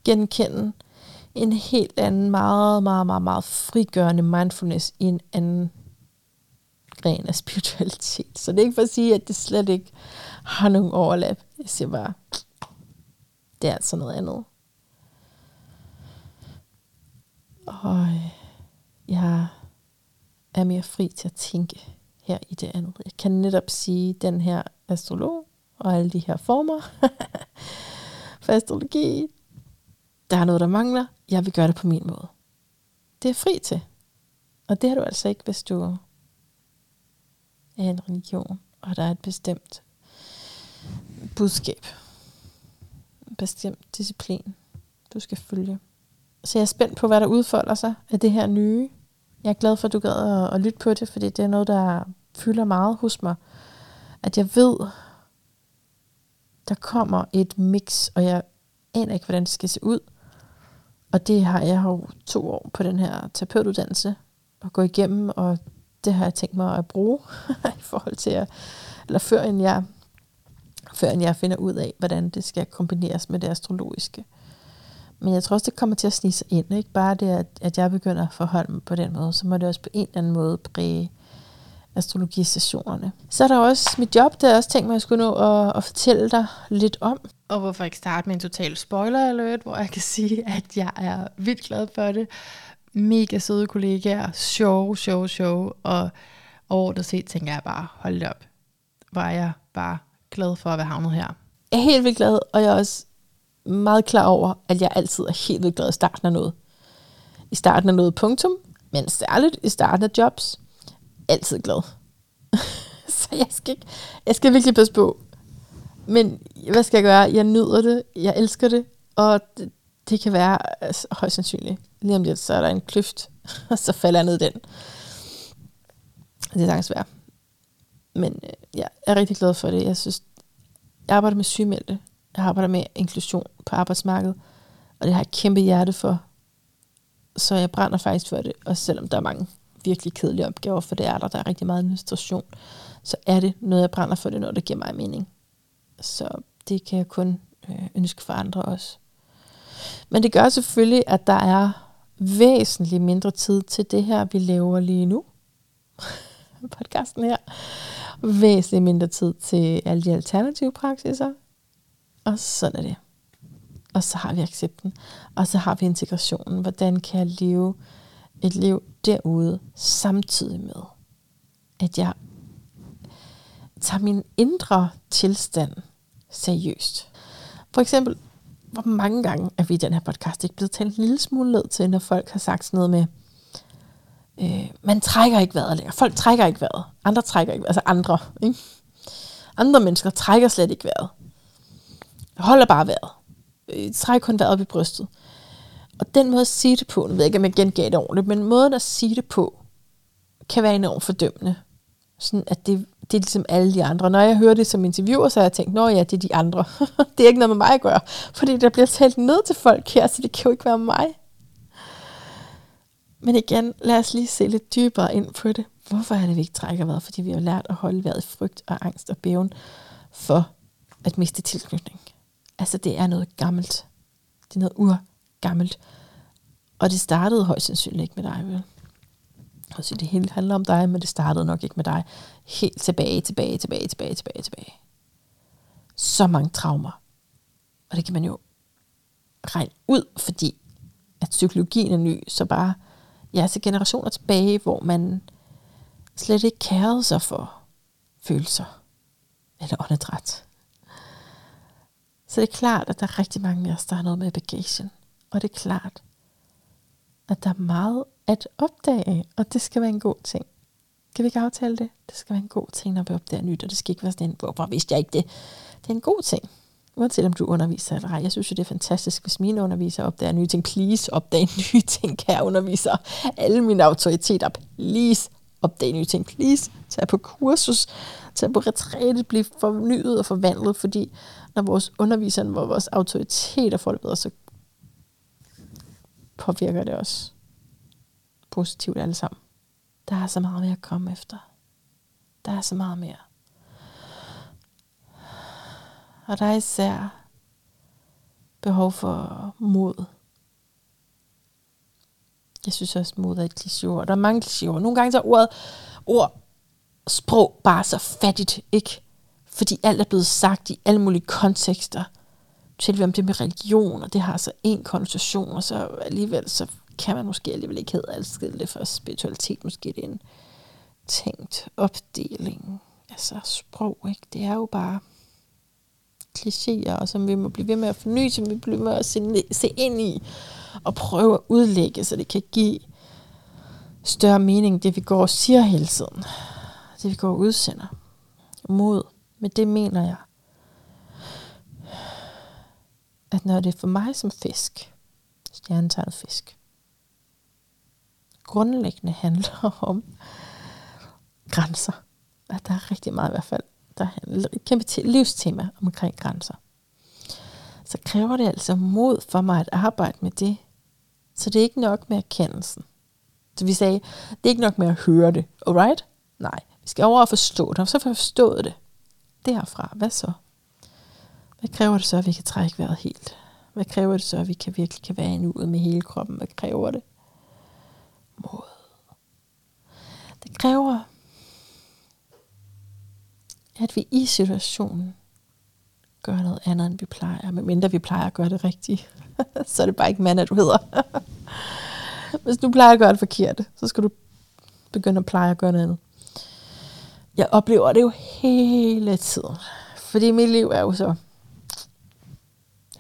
genkende en helt anden, meget, meget, meget, meget frigørende mindfulness i en anden gren af spiritualitet. Så det er ikke for at sige, at det slet ikke har nogen overlap. Jeg siger bare, det er altså noget andet. Og øh, jeg er mere fri til at tænke her i det andet. Jeg kan netop sige, at den her astrolog og alle de her former <laughs> for astrologi, der er noget, der mangler. Jeg vil gøre det på min måde. Det er fri til. Og det har du altså ikke, hvis du er en religion, og der er et bestemt budskab. En bestemt disciplin, du skal følge. Så jeg er spændt på, hvad der udfolder sig af det her nye. Jeg er glad for, at du gad at, at lytte på det, fordi det er noget, der fylder meget hos mig. At jeg ved, der kommer et mix, og jeg aner ikke, hvordan det skal se ud. Og det har jeg jo to år på den her terapeutuddannelse at gå igennem, og det har jeg tænkt mig at bruge <laughs> i forhold til at, eller før end jeg, før end jeg finder ud af, hvordan det skal kombineres med det astrologiske. Men jeg tror også, det kommer til at snige sig ind. Ikke bare det, at, at jeg begynder at forholde mig på den måde, så må det også på en eller anden måde præge astrologistationerne. Så er der også mit job, der er også tænkt mig, at jeg skulle nå at, at fortælle dig lidt om. Og hvorfor ikke starte med en total spoiler alert, hvor jeg kan sige, at jeg er vildt glad for det. Mega søde kollegaer, sjov, sjov, sjov, og overordnet set tænker jeg bare, hold op, hvor er jeg bare glad for at være havnet her. Jeg er helt vildt glad, og jeg er også meget klar over, at jeg altid er helt vildt glad i starten af noget. I starten af noget punktum, men særligt i starten af jobs altid glad. <laughs> så jeg skal, ikke, jeg skal virkelig passe på. Men hvad skal jeg gøre? Jeg nyder det, jeg elsker det, og det, det kan være altså, højst sandsynligt. Lige om lidt, så er der en kløft, <laughs> og så falder jeg ned i den. Det er sagtens værd. Men øh, jeg er rigtig glad for det. Jeg synes, jeg arbejder med sygemeldte. Jeg arbejder med inklusion på arbejdsmarkedet. Og det har jeg kæmpe hjerte for. Så jeg brænder faktisk for det, Og selvom der er mange virkelig kedelige opgaver, for det er der, der er rigtig meget administration, så er det noget, jeg brænder for det, når det giver mig mening. Så det kan jeg kun øh, ønske for andre også. Men det gør selvfølgelig, at der er væsentligt mindre tid til det her, vi laver lige nu. <laughs> <laughs> Podcasten her. Væsentligt mindre tid til alle de alternative praksiser. Og sådan er det. Og så har vi accepten. Og så har vi integrationen. Hvordan kan jeg leve et liv derude, samtidig med, at jeg tager min indre tilstand seriøst. For eksempel, hvor mange gange er vi i den her podcast ikke blevet talt en lille smule ned til, når folk har sagt sådan noget med, øh, man trækker ikke vejret længere. Folk trækker ikke vejret. Andre trækker ikke vejret. Altså andre. Ikke? Andre mennesker trækker slet ikke vejret. holder bare vejret. Øh, trækker kun vejret op i brystet. Og den måde at sige det på, nu ved jeg ikke, om jeg gengav det ordentligt, men måden at sige det på, kan være enormt fordømmende. Sådan at det, det er ligesom alle de andre. Når jeg hører det som interviewer, så har jeg tænkt, nå ja, det er de andre. <laughs> det er ikke noget med mig at gøre. Fordi der bliver talt ned til folk her, så det kan jo ikke være mig. Men igen, lad os lige se lidt dybere ind på det. Hvorfor er det, vi ikke trækker vejret? Fordi vi har lært at holde vejret i frygt og angst og bæven for at miste tilknytning. Altså, det er noget gammelt. Det er noget urgammelt. Og det startede højst sandsynligt ikke med dig, vel? Jeg sige, det hele handler om dig, men det startede nok ikke med dig. Helt tilbage, tilbage, tilbage, tilbage, tilbage, tilbage. Så mange traumer. Og det kan man jo regne ud, fordi at psykologien er ny, så bare ja, så generationer tilbage, hvor man slet ikke kærede sig for følelser eller åndedræt. Så det er klart, at der er rigtig mange af os, der har noget med bagagen. Og det er klart, at der er meget at opdage, og det skal være en god ting. Kan vi ikke aftale det? Det skal være en god ting, når vi opdager nyt, og det skal ikke være sådan en, hvorfor vidste jeg ikke det? Det er en god ting. Uanset om du underviser eller ej. Jeg synes jo, det er fantastisk, hvis mine undervisere opdager nye ting. Please, opdag <laughs> nye ting, kære undervisere. Alle mine autoriteter, please, opdag nye ting. Please, tag på kursus, tag på retræte, blive fornyet og forvandlet, fordi når vores undervisere, når vores autoriteter får det bedre, så påvirker det os positivt alle sammen. Der er så meget mere at komme efter. Der er så meget mere. Og der er især behov for mod. Jeg synes også, mod er et klichéord. Der er mange klichéord. Nogle gange så er ordet, ord, sprog bare så fattigt, ikke? Fordi alt er blevet sagt i alle mulige kontekster. Til om det med religion, og det har så en konnotation, og så alligevel så kan man måske alligevel ikke hedde adskille det for spiritualitet. Måske det er en tænkt opdeling. Altså sprog, ikke? Det er jo bare klichéer, og som vi må blive ved med at forny, som vi bliver med at se, se ind i, og prøve at udlægge, så det kan give større mening, det vi går og siger hele tiden. Det vi går og udsender. Mod. Men det mener jeg, at når det er for mig som fisk, stjernetegnet fisk, grundlæggende handler om grænser. At der er rigtig meget i hvert fald, der handler et kæmpe livstema omkring grænser. Så kræver det altså mod for mig at arbejde med det. Så det er ikke nok med erkendelsen. Så vi sagde, det er ikke nok med at høre det. Alright? Nej, vi skal over og forstå det. Og så får forstået det derfra. Hvad så? Hvad kræver det så, at vi kan trække vejret helt? Hvad kræver det så, at vi kan virkelig kan være i nuet med hele kroppen? Hvad kræver det? Mod. Det kræver, at vi i situationen gør noget andet, end vi plejer. Medmindre vi plejer at gøre det rigtigt. <laughs> så er det bare ikke mand, at du hedder. <laughs> Hvis du plejer at gøre det forkert, så skal du begynde at pleje at gøre noget andet. Jeg oplever det jo hele tiden. Fordi mit liv er jo så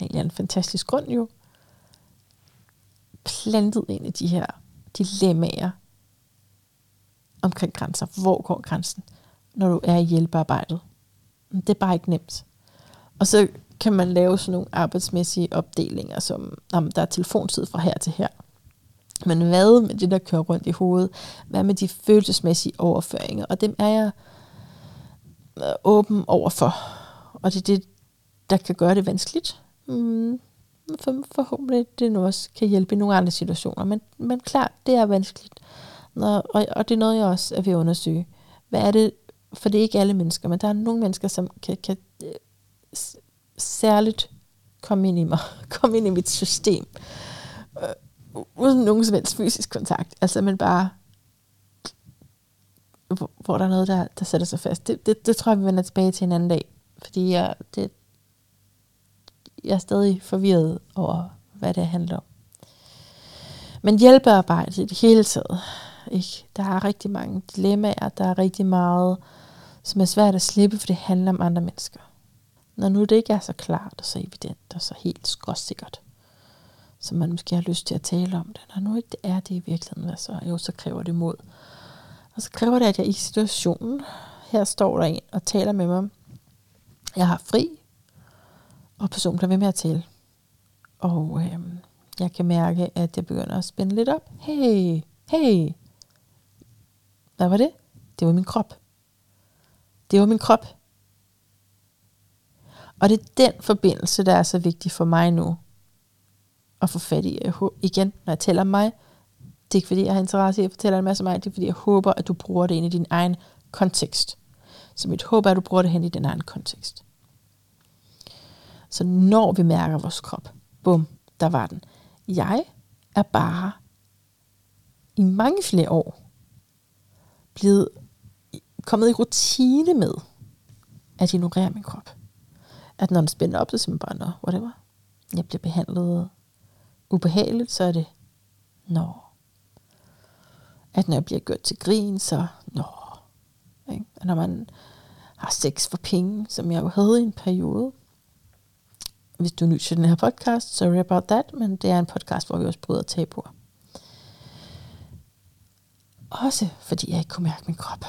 en en fantastisk grund jo plantet ind i de her dilemmaer omkring grænser. Hvor går grænsen, når du er i hjælpearbejdet? Det er bare ikke nemt. Og så kan man lave sådan nogle arbejdsmæssige opdelinger, som om der er telefontid fra her til her. Men hvad med det, der kører rundt i hovedet? Hvad med de følelsesmæssige overføringer? Og dem er jeg åben åben overfor. Og det er det, der kan gøre det vanskeligt. Mm, for, forhåbentlig det nu også kan hjælpe i nogle andre situationer. Men, men klart, det er vanskeligt. Når, og, og det er noget, jeg også er ved at undersøge. Hvad er det, for det er ikke alle mennesker, men der er nogle mennesker, som kan, kan øh, særligt komme ind i mig, <laughs> komme ind i mit system, øh, uden nogen som helst fysisk kontakt. Altså, men bare, hvor, hvor der er noget, der, der sætter sig fast. Det, det, det tror jeg, vi vender tilbage til en anden dag, fordi jeg, det, jeg er stadig forvirret over, hvad det handler om. Men hjælpearbejde i det hele taget, ikke? der er rigtig mange dilemmaer, der er rigtig meget, som er svært at slippe, for det handler om andre mennesker. Når nu det ikke er så klart og så evident og så helt skråsikkert, som man måske har lyst til at tale om det, når nu ikke det er det i virkeligheden, hvad så? Jo, så kræver det mod. Og så kræver det, at jeg i situationen, her står der en og taler med mig, jeg har fri, Og personen bliver ved med at tale. Og øh, jeg kan mærke, at jeg begynder at spænde lidt op. Hey, hey. Hvad var det? Det var min krop. Det var min krop. Og det er den forbindelse, der er så vigtig for mig nu. At få fat i. Igen, når jeg tæller mig, det er ikke fordi, jeg har interesse i at fortælle en masse om mig, det er fordi, jeg håber, at du bruger det ind i din egen kontekst. Så mit håb er, at du bruger det hen i din egen kontekst. Så når vi mærker vores krop, bum, der var den. Jeg er bare i mange flere år blevet kommet i rutine med at ignorere min krop. At når den spænder op, så siger man bare, nå, whatever. Jeg bliver behandlet ubehageligt, så er det, nå. At når jeg bliver gjort til grin, så, nå. Ikke? Og når man har sex for penge, som jeg jo havde i en periode, hvis du er ny til den her podcast, sorry about that, men det er en podcast, hvor vi også bryder tabuer. Også fordi jeg ikke kunne mærke min krop.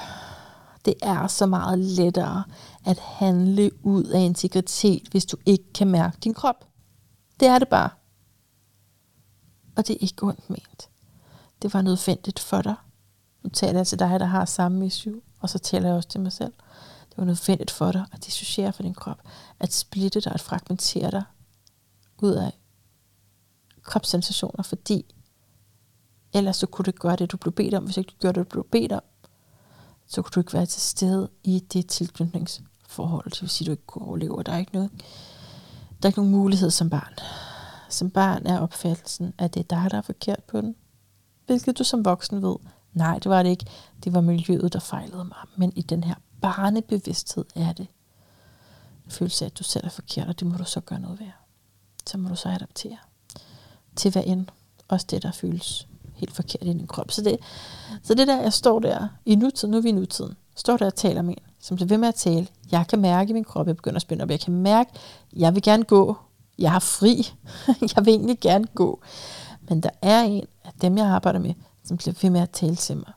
Det er så meget lettere at handle ud af integritet, hvis du ikke kan mærke din krop. Det er det bare. Og det er ikke ondt ment. Det var nødvendigt for dig. Nu taler jeg til dig, der har samme issue, og så taler jeg også til mig selv. Det var nødvendigt for dig at dissociere fra din krop, at splitte dig, at fragmentere dig ud af kropssensationer, fordi ellers så kunne du gøre det, du blev bedt om. Hvis ikke du gjorde det, du blev bedt om, så kunne du ikke være til stede i det tilknytningsforhold. Det vil sige, at du ikke kunne overleve, der er ikke noget. Der er ikke nogen mulighed som barn. Som barn er opfattelsen, at det er dig, der er forkert på den. Hvilket du som voksen ved, nej, det var det ikke. Det var miljøet, der fejlede mig. Men i den her barnebevidsthed er det en følelse af, at du selv er forkert, og det må du så gøre noget ved. Så må du så adaptere til hvad end. Også det, der føles helt forkert i din krop. Så det, så det der, jeg står der i nutiden, nu er vi i nutiden, står der og taler med en, som bliver ved med at tale. Jeg kan mærke i min krop, jeg begynder at spænde op. Jeg kan mærke, jeg vil gerne gå. Jeg har fri. <laughs> jeg vil egentlig gerne gå. Men der er en af dem, jeg arbejder med, som bliver ved med at tale til mig.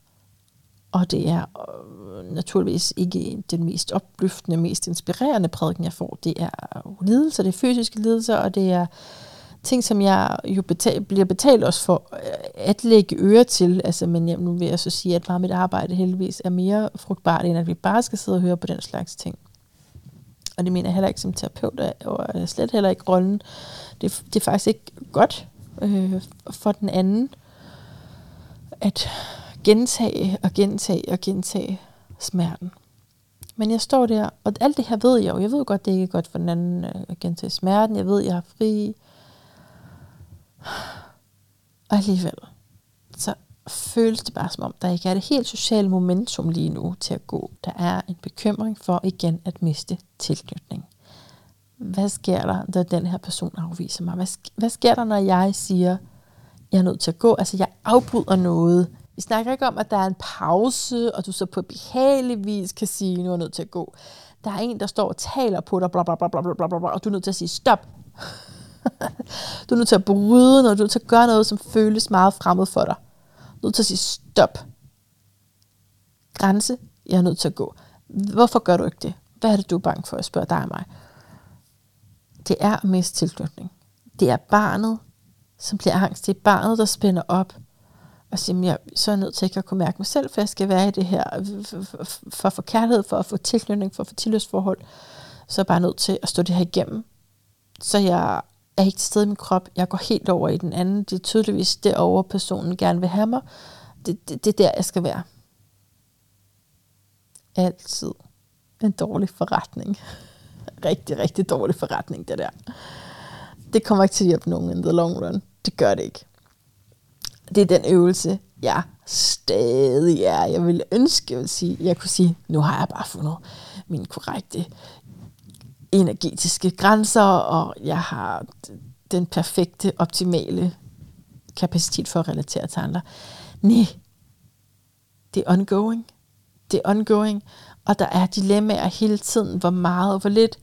Og det er øh, naturligvis ikke den mest opløftende, mest inspirerende prædiken, jeg får. Det er lidelser, det er fysiske lidelser, og det er ting, som jeg jo betal, bliver betalt også for øh, at lægge øre til. Altså, men jamen, nu vil jeg så sige, at meget mit arbejde heldigvis er mere frugtbart, end at vi bare skal sidde og høre på den slags ting. Og det mener jeg heller ikke som terapeut, og slet heller ikke rollen. Det, det er faktisk ikke godt øh, for den anden at gentage og gentage og gentage smerten. Men jeg står der, og alt det her ved jeg jo. Jeg ved godt, det ikke er godt for den anden at gentage smerten. Jeg ved, jeg har fri. Og alligevel, så føles det bare som om, der ikke er det helt sociale momentum lige nu til at gå. Der er en bekymring for igen at miste tilknytning. Hvad sker der, når den her person afviser mig? Hvad, hvad sker der, når jeg siger, jeg er nødt til at gå? Altså, jeg afbryder noget. Vi snakker ikke om, at der er en pause, og du så på behagelig vis kan sige, nu er jeg nødt til at gå. Der er en, der står og taler på dig, bla bla bla bla bla bla, bla og du er nødt til at sige stop du er nødt til at bryde noget, du er nødt til at gøre noget, som føles meget fremmed for dig. Du er nødt til at sige stop. Grænse, jeg er nødt til at gå. Hvorfor gør du ikke det? Hvad er det, du er bange for at spørge dig og mig? Det er at miste tilknytning. Det er barnet, som bliver angst. Det er barnet, der spænder op og siger, jeg, så er jeg nødt til ikke at kunne mærke mig selv, for jeg skal være i det her, øh, øh, øh, for at få kærlighed, for at få tilknytning, for at få tilhørsforhold, så er jeg bare nødt til at stå det her igennem. Så jeg er ikke til stede i min krop, jeg går helt over i den anden, det er tydeligvis derovre, personen gerne vil have mig, det, det, det er der, jeg skal være. Altid en dårlig forretning. <laughs> rigtig, rigtig dårlig forretning, det der. Det kommer ikke til at hjælpe nogen in the long run. Det gør det ikke det er den øvelse, jeg stadig er. Jeg vil ønske, jeg, vil sige, jeg kunne sige, nu har jeg bare fundet min korrekte energetiske grænser, og jeg har den perfekte, optimale kapacitet for at relatere til andre. Nej, det er ongoing. Det er ongoing, og der er dilemmaer hele tiden, hvor meget og hvor lidt.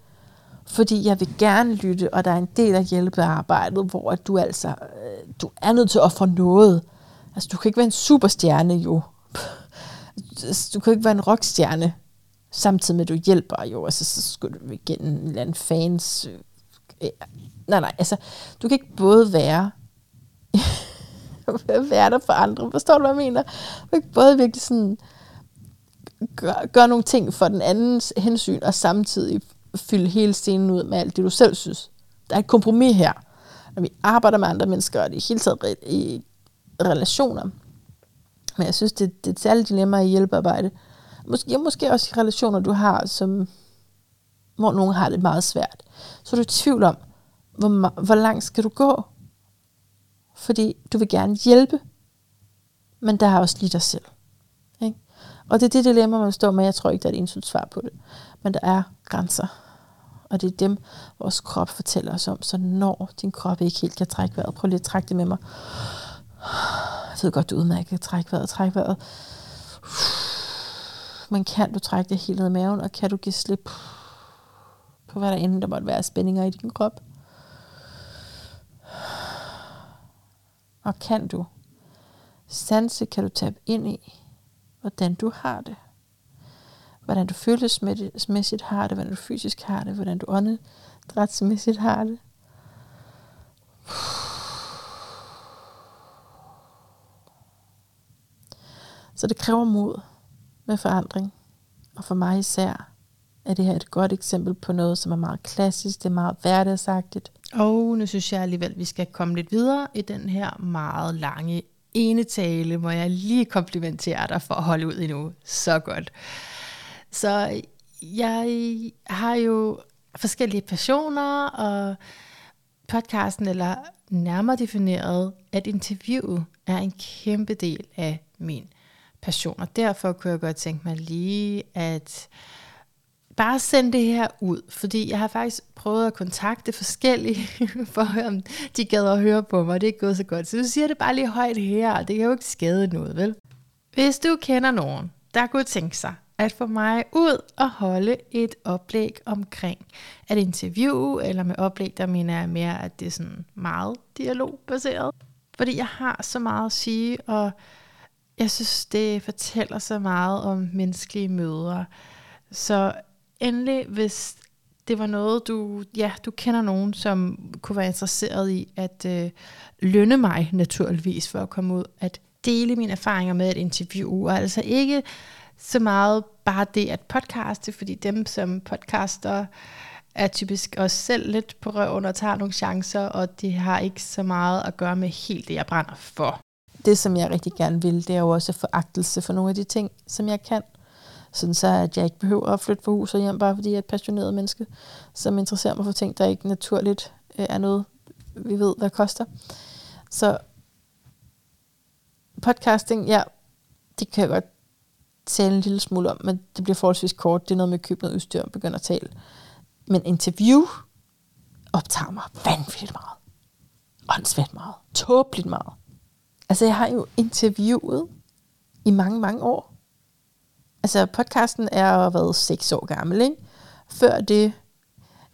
Fordi jeg vil gerne lytte, og der er en del af hjælpearbejdet, hvor du altså øh, du er nødt til at ofre noget. Altså, du kan ikke være en superstjerne jo. <laughs> Altså, du kan ikke være en rockstjerne, samtidig med, at du hjælper jo. Altså, så skulle du igen en eller anden fans øh, øh, nej, nej, altså, du kan ikke både være <laughs> være der for andre. Forstår du, hvad jeg mener? Du kan ikke både virkelig sådan gøre, gør nogle ting for den andens hensyn, og samtidig fylde hele scenen ud med alt det, du selv synes. Der er et kompromis her. Når vi arbejder med andre mennesker, og det er hele taget i relationer. Men jeg synes, det, det er et særligt dilemma i hjælpearbejde. Måske, måske også i relationer, du har, som, hvor nogen har det meget svært. Så er du i tvivl om, hvor, hvor langt skal du gå? Fordi du vil gerne hjælpe, men der er også lige dig selv. Ikke? Og det er det dilemma, man står med. Jeg tror ikke, der er et entydigt svar på det. Men der er grænser. Og det er dem, vores krop fortæller os om. Så når din krop ikke helt kan trække vejret, prøv lige at trække det med mig. Jeg ved godt, du udmærket kan trække vejret, trække vejret. Men kan du trække det helt ned i maven, og kan du give slip på, hvad der end der måtte være spændinger i din krop? Og kan du sanse, kan du tabe ind i, hvordan du har det. Hvordan du følelsesmæssigt har det, hvordan du fysisk har det, hvordan du åndedrætsmæssigt har det. Så det kræver mod med forandring. Og for mig især er det her et godt eksempel på noget, som er meget klassisk, det er meget hverdagsagtigt. Og nu synes jeg alligevel, at vi skal komme lidt videre i den her meget lange ene tale, hvor jeg lige komplimenterer dig for at holde ud endnu. Så godt. Så jeg har jo forskellige passioner, og podcasten, eller nærmere defineret, at interviewet er en kæmpe del af min passion. Og derfor kunne jeg godt tænke mig lige at bare sende det her ud, fordi jeg har faktisk prøvet at kontakte forskellige, <laughs> for at høre, om de gad at høre på mig, det er ikke gået så godt. Så du siger det bare lige højt her, og det kan jo ikke skade noget, vel? Hvis du kender nogen, der kunne tænke sig at få mig ud og holde et oplæg omkring at interviewe, eller med oplæg, der mener jeg mere, at det er sådan meget dialogbaseret. Fordi jeg har så meget at sige, og jeg synes, det fortæller så meget om menneskelige møder. Så endelig, hvis det var noget, du, ja, du kender nogen, som kunne være interesseret i at øh, lønne mig naturligvis for at komme ud, at dele mine erfaringer med et interview, og altså ikke så meget bare det at podcaste, fordi dem som podcaster er typisk også selv lidt på røven og tager nogle chancer, og det har ikke så meget at gøre med helt det, jeg brænder for. Det, som jeg rigtig gerne vil, det er jo også foragtelse for nogle af de ting, som jeg kan. Sådan så, at jeg ikke behøver at flytte fra hus og hjem, bare fordi jeg er et passioneret menneske, som interesserer mig for ting, der ikke naturligt øh, er noget, vi ved, hvad koster. Så podcasting, ja, det kan jeg godt tale en lille smule om, men det bliver forholdsvis kort. Det er noget med at købe noget udstyr og begynde at tale. Men interview optager mig vanvittigt meget. Åndsvært meget. Tåbeligt meget. Altså, jeg har jo interviewet i mange, mange år. Altså, podcasten er jo været seks år gammel, ikke? Før det,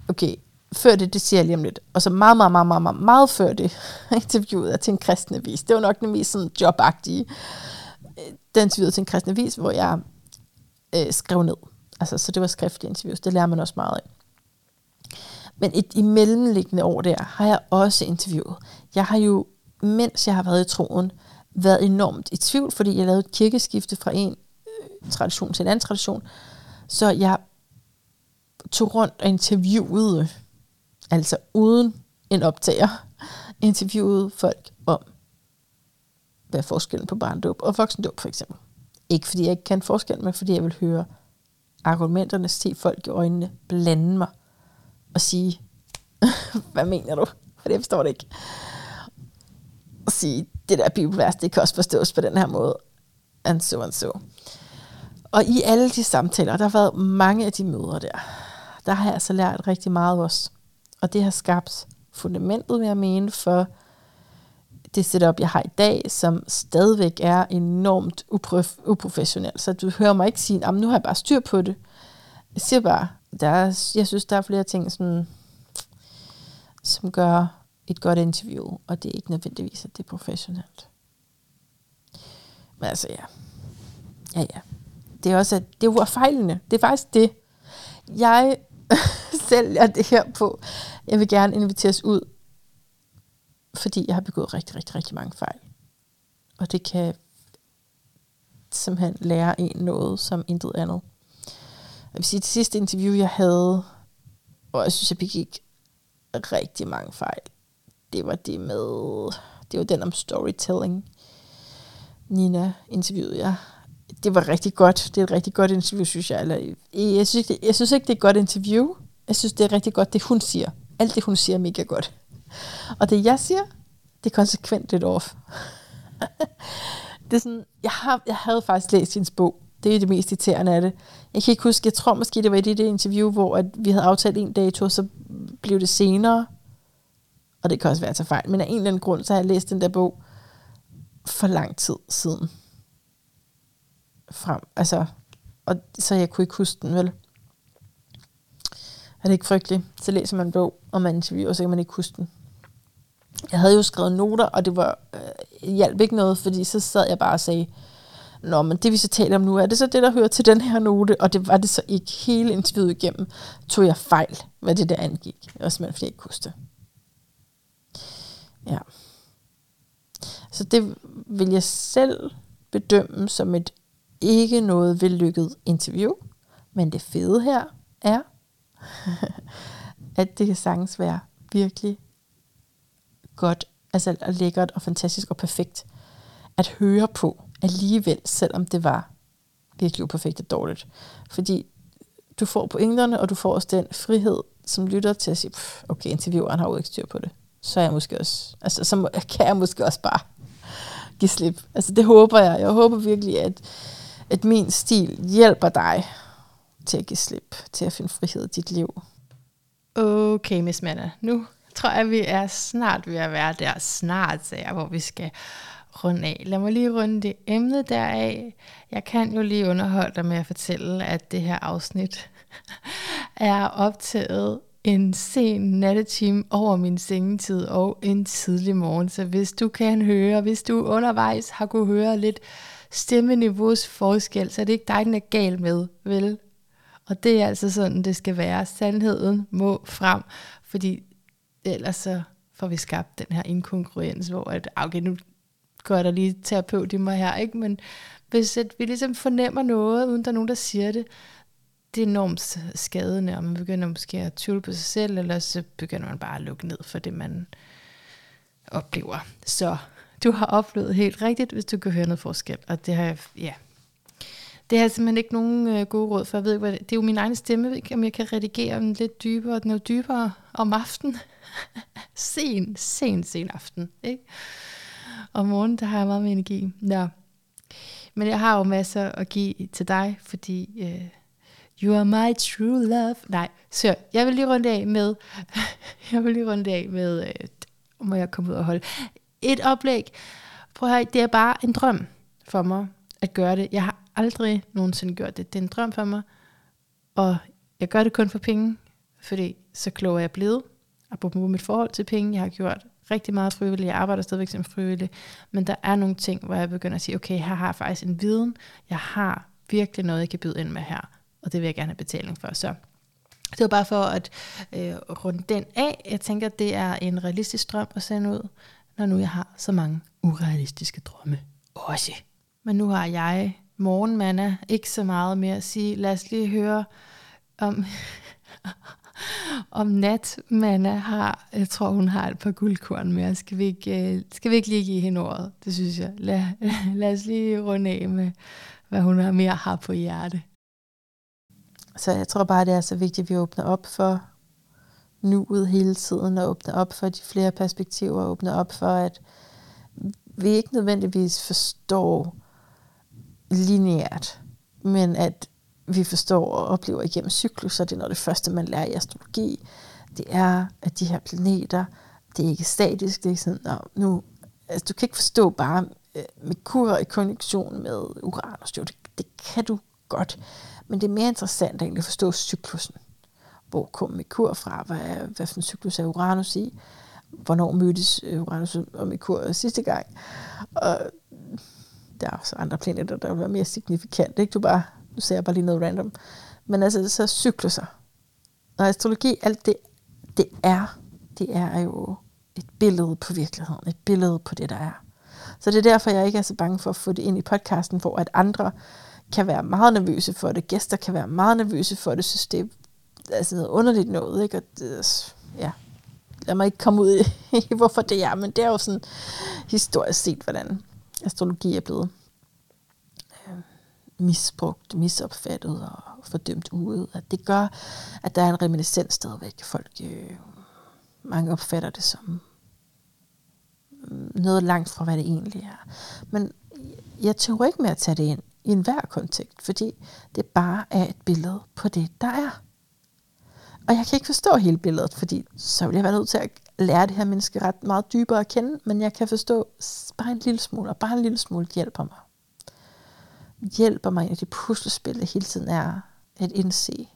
okay, før det, det siger jeg lige om lidt, og så meget, meget, meget, meget, meget, meget før det, <laughs> interviewet er til en kristne vis. Det var nok den mest sådan jobagtige. Øh, den interviewet til en kristne vis, hvor jeg øh, skrev ned. Altså, så det var skriftlige interviews. Det lærer man også meget af. Men et, i mellemliggende år der, har jeg også interviewet. Jeg har jo, mens jeg har været i troen, været enormt i tvivl, fordi jeg lavede et kirkeskifte fra en øh, tradition til en anden tradition. Så jeg tog rundt og interviewede, altså uden en optager, interviewede folk om, hvad er forskellen på barndåb og voksendåb for eksempel. Ikke fordi jeg ikke kan forskel, men fordi jeg vil høre argumenterne, se folk i øjnene, blande mig og sige, <laughs> hvad mener du? For det forstår det ikke. Og sige, det der bibelvers, det kan også forstås på den her måde. And so and so. Og i alle de samtaler, der har været mange af de møder der, der har jeg altså lært rigtig meget også. Og det har skabt fundamentet, vil jeg mene, for det setup, jeg har i dag, som stadigvæk er enormt uprof- uprofessionelt. Så du hører mig ikke sige, at nu har jeg bare styr på det. Jeg siger bare, der er, jeg synes, der er flere ting, sådan, som gør et godt interview, og det er ikke nødvendigvis, at det er professionelt. Men altså, ja. Ja, ja. Det er også, at det er fejlene. Det er faktisk det. Jeg <laughs> sælger det her på, Jeg vil gerne inviteres ud, fordi jeg har begået rigtig, rigtig, rigtig mange fejl. Og det kan simpelthen lære en noget som intet andet. Jeg vil sige, det sidste interview, jeg havde, og jeg synes, jeg begik rigtig mange fejl, det var det med, det var den om storytelling. Nina interviewede jeg. Det var rigtig godt. Det er et rigtig godt interview, synes jeg. Eller, jeg, synes, det, jeg synes ikke, det er et godt interview. Jeg synes, det er rigtig godt, det hun siger. Alt det, hun siger, er mega godt. Og det, jeg siger, det er konsekvent lidt off. <laughs> det er sådan, jeg, har, jeg havde faktisk læst hendes bog. Det er det mest irriterende af det. Jeg kan ikke huske, jeg tror måske, det var i det, det interview, hvor at vi havde aftalt en dato, så blev det senere. Og det kan også være til fejl. Men af en eller anden grund, så har jeg læst den der bog for lang tid siden. Frem, altså, og så jeg kunne ikke huske den, vel? Er det ikke frygteligt? Så læser man en bog, og man interviewer, og så kan man ikke huske den. Jeg havde jo skrevet noter, og det var øh, hjalp ikke noget, fordi så sad jeg bare og sagde, Nå, men det vi så taler om nu, er det så det, der hører til den her note? Og det var det så ikke hele interviewet igennem. Tog jeg fejl, hvad det der angik. Og simpelthen fordi jeg ikke kunne det. Ja. Så det vil jeg selv bedømme som et ikke noget vellykket interview. Men det fede her er, <laughs> at det kan sagtens være virkelig godt, altså lækkert og fantastisk og perfekt at høre på alligevel, selvom det var virkelig uperfekt og dårligt. Fordi du får pointerne, og du får også den frihed, som lytter til at sige, okay, intervieweren har jo ikke styr på det. Så er jeg måske også, altså, så <laughs> kan jeg måske også bare give slip. Altså det håber jeg. Jeg håber virkelig, at, at min stil hjælper dig til at give slip, til at finde frihed i dit liv. Okay, Miss Manna. Nu tror jeg, vi er snart ved at være der. Snart, sagde jeg, hvor vi skal runde af. Lad mig lige runde det emne deraf. Jeg kan jo lige underholde dig med at fortælle, at det her afsnit <laughs> er optaget en sen nattetime over min sengetid og en tidlig morgen. Så hvis du kan høre, hvis du undervejs har kunne høre lidt stemmeniveaus forskel, så er det ikke dig, den er gal med, vel? Og det er altså sådan, det skal være. Sandheden må frem, fordi ellers så får vi skabt den her inkongruens, hvor at, ah, okay, nu går der lige terapeut i mig her, ikke? men hvis at vi ligesom fornemmer noget, uden der er nogen, der siger det, det er enormt skadende, og man begynder måske at tvivle på sig selv, eller så begynder man bare at lukke ned for det, man oplever. Så du har oplevet helt rigtigt, hvis du kan høre noget forskel, og det har jeg, ja, det har simpelthen ikke nogen øh, gode råd for. Jeg ved ikke, hvad det, det er jo min egen stemme, ikke, om jeg kan redigere den lidt dybere, den er dybere om aftenen. <laughs> sen, sen, sen aften. Ikke? Om morgenen, der har jeg meget mere energi. Nå. Men jeg har jo masser at give til dig, fordi øh, you are my true love. Nej, så jeg vil lige runde af med, <laughs> jeg vil lige runde af med, øh, må jeg komme ud og holde et oplæg. Prøv at høre, det er bare en drøm for mig at gøre det. Jeg har aldrig nogensinde gjort det. Det er en drøm for mig, og jeg gør det kun for penge, fordi så klog er jeg blevet. Apropos mit forhold til penge, jeg har gjort rigtig meget frivillig, jeg arbejder stadigvæk som frivillig, men der er nogle ting, hvor jeg begynder at sige, okay, her har jeg faktisk en viden, jeg har virkelig noget, jeg kan byde ind med her, og det vil jeg gerne have betaling for. Så det var bare for at øh, runde den af. Jeg tænker, det er en realistisk drøm at sende ud, når nu jeg har så mange urealistiske drømme også. Men nu har jeg morgenmanna ikke så meget mere at sige. Lad os lige høre om, <laughs> om natmanna har, jeg tror hun har et par guldkorn mere. Skal vi ikke, øh, skal vi ikke lige give hende ordet? Det synes jeg. Lad, <laughs> lad os lige runde af med, hvad hun har mere har på hjerte. Så jeg tror bare, det er så vigtigt, at vi åbner op for nuet hele tiden, og åbner op for de flere perspektiver, og åbner op for, at vi ikke nødvendigvis forstår lineært, men at vi forstår og oplever igennem cykluser, det er noget det første, man lærer i astrologi, det er, at de her planeter, det er ikke statisk, det er ikke sådan, Nå, nu, altså, du kan ikke forstå bare øh, Merkur i konjunktion med Uranus, jo, det, det kan du godt, men det er mere interessant egentlig at forstå cyklusen. Hvor kom Merkur fra? Hvad, hvad for en cyklus er Uranus i? Hvornår mødtes øh, Uranus og Merkur sidste gang? Og der er også andre planeter, der vil være mere signifikant. Ikke? Du bare, nu ser jeg bare lige noget random. Men altså, så cykluser. Og astrologi, alt det, det er, det er jo et billede på virkeligheden, et billede på det, der er. Så det er derfor, jeg ikke er så bange for at få det ind i podcasten, for at andre kan være meget nervøse for det, gæster kan være meget nervøse for det, synes det er altså noget underligt noget, ikke? Og det, ja, lad mig ikke komme ud <laughs> i, hvorfor det er, men det er jo sådan historisk set, hvordan astrologi er blevet øh, misbrugt, misopfattet og fordømt ude. At det gør, at der er en reminiscens stadigvæk. Folk, øh, mange opfatter det som mm, noget langt fra, hvad det egentlig er. Men jeg tror ikke med at tage det ind i enhver kontekst, fordi det bare er et billede på det, der er. Og jeg kan ikke forstå hele billedet, fordi så vil jeg være nødt til at lære det her menneske ret meget dybere at kende, men jeg kan forstå bare en lille smule, og bare en lille smule hjælper mig. Hjælper mig i det puslespil, det hele tiden er at indse,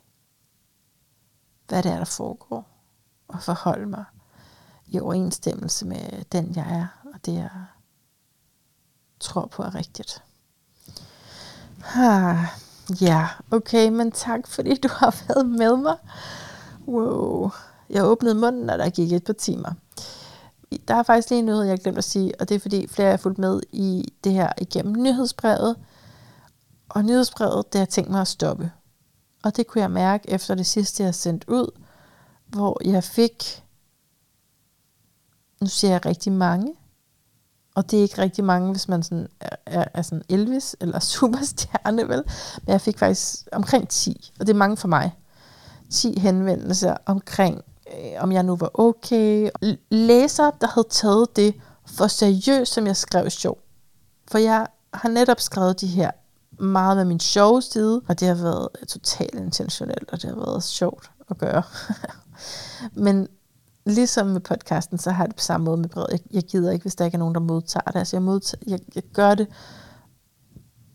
hvad det er, der foregår, og forholde mig i overensstemmelse med den, jeg er, og det, jeg tror på er rigtigt. Ah, <sighs> ja, okay, men tak fordi du har været med mig. Wow. Jeg åbnede munden, og der gik et par timer. Der er faktisk lige noget, jeg glemte at sige, og det er fordi flere er fulgt med i det her igennem nyhedsbrevet. Og nyhedsbrevet, det har jeg tænkt mig at stoppe. Og det kunne jeg mærke efter det sidste, jeg sendte ud, hvor jeg fik, nu siger jeg rigtig mange, og det er ikke rigtig mange, hvis man sådan er, er, er sådan Elvis eller <laughs> superstjerne, vel? Men jeg fik faktisk omkring 10, og det er mange for mig. 10 henvendelser omkring, øh, om jeg nu var okay. Læser, der havde taget det for seriøst, som jeg skrev sjov. For jeg har netop skrevet de her meget med min sjove side, og det har været totalt intentionelt, og det har været sjovt at gøre. <laughs> Men ligesom med podcasten, så har jeg det på samme måde med brevet. Jeg, jeg gider ikke, hvis der ikke er nogen, der modtager det. Altså jeg, modtager, jeg, jeg gør det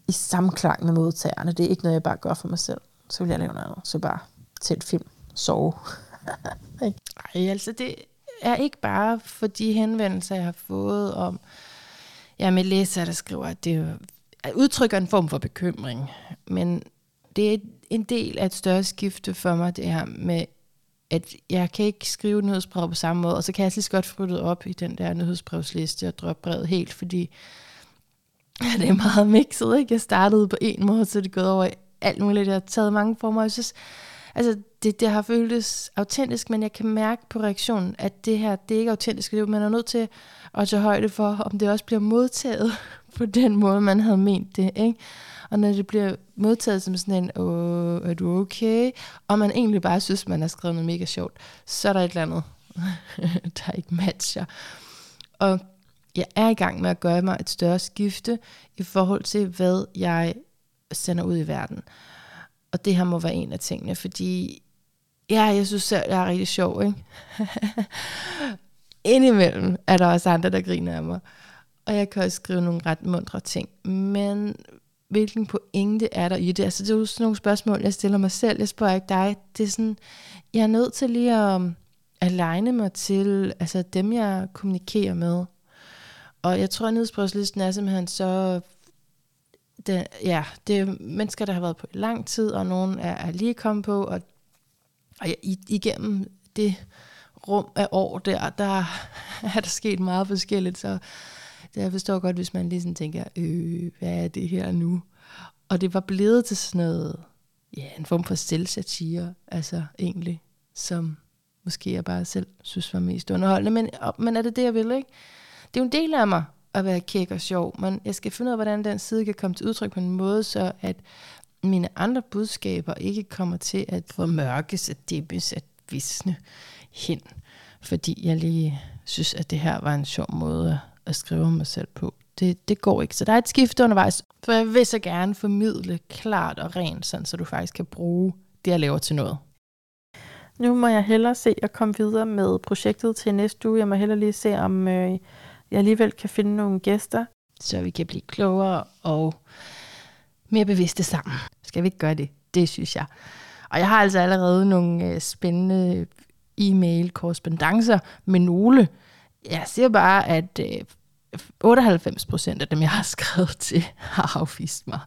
i samklang med modtagerne. Det er ikke noget, jeg bare gør for mig selv. Så vil jeg lave noget andet. Så bare til et film. Sove. <laughs> Nej, altså det er ikke bare for de henvendelser, jeg har fået om, ja, med læser, der skriver, at det udtrykker en form for bekymring. Men det er en del af et større skifte for mig, det her med, at jeg kan ikke skrive nyhedsbrev på samme måde, og så kan jeg lige så godt få op i den der nyhedsbrevsliste og droppe brevet helt, fordi ja, <laughs> det er meget mixet, ikke? Jeg startede på en måde, så det er gået over alt muligt. Jeg har taget mange former, jeg synes, altså det, det har føltes autentisk, men jeg kan mærke på reaktionen, at det her, det er ikke autentisk. Man er nødt til at tage højde for, om det også bliver modtaget <laughs> på den måde, man havde ment det. Ikke? Og når det bliver modtaget som sådan en, Åh, er du okay? Og man egentlig bare synes, man har skrevet noget mega sjovt, så er der et eller andet, <laughs> der ikke matcher. Og jeg er i gang med at gøre mig et større skifte i forhold til, hvad jeg sender ud i verden. Og det her må være en af tingene, fordi ja, jeg synes selv, jeg er rigtig sjov, ikke? <laughs> Indimellem er der også andre, der griner af mig. Og jeg kan også skrive nogle ret mundre ting. Men hvilken pointe er der i det? Altså, det er jo sådan nogle spørgsmål, jeg stiller mig selv. Jeg spørger ikke dig. Det er sådan, jeg er nødt til lige at aligne mig til altså dem, jeg kommunikerer med. Og jeg tror, at nyhedsbrevslisten er simpelthen så det, ja, det er mennesker, der har været på i lang tid, og nogen er, er lige kommet på, og, og igennem det rum af år der, der <laughs> er der sket meget forskelligt, så så jeg forstår godt, hvis man lige sådan tænker, øh, hvad er det her nu? Og det var blevet til sådan noget, ja, en form for selvsatire, altså egentlig, som måske jeg bare selv synes var mest underholdende, men, men er det det, jeg vil, ikke? Det er jo en del af mig, at være kæk og sjov, men jeg skal finde ud af, hvordan den side kan komme til udtryk på en måde, så at mine andre budskaber ikke kommer til at formørkes, at dæmpes, at visne hen, fordi jeg lige synes, at det her var en sjov måde at skrive mig selv på. Det, det går ikke. Så der er et skift undervejs, for jeg vil så gerne formidle klart og rent, sådan, så du faktisk kan bruge det, jeg laver til noget. Nu må jeg hellere se at komme videre med projektet til næste uge. Jeg må hellere lige se, om øh, jeg alligevel kan finde nogle gæster. Så vi kan blive klogere og mere bevidste sammen. Skal vi ikke gøre det? Det synes jeg. Og jeg har altså allerede nogle øh, spændende e-mail korrespondencer med nogle. Jeg siger bare, at øh, 98 procent af dem, jeg har <laughs> skrevet til, har afvist mig.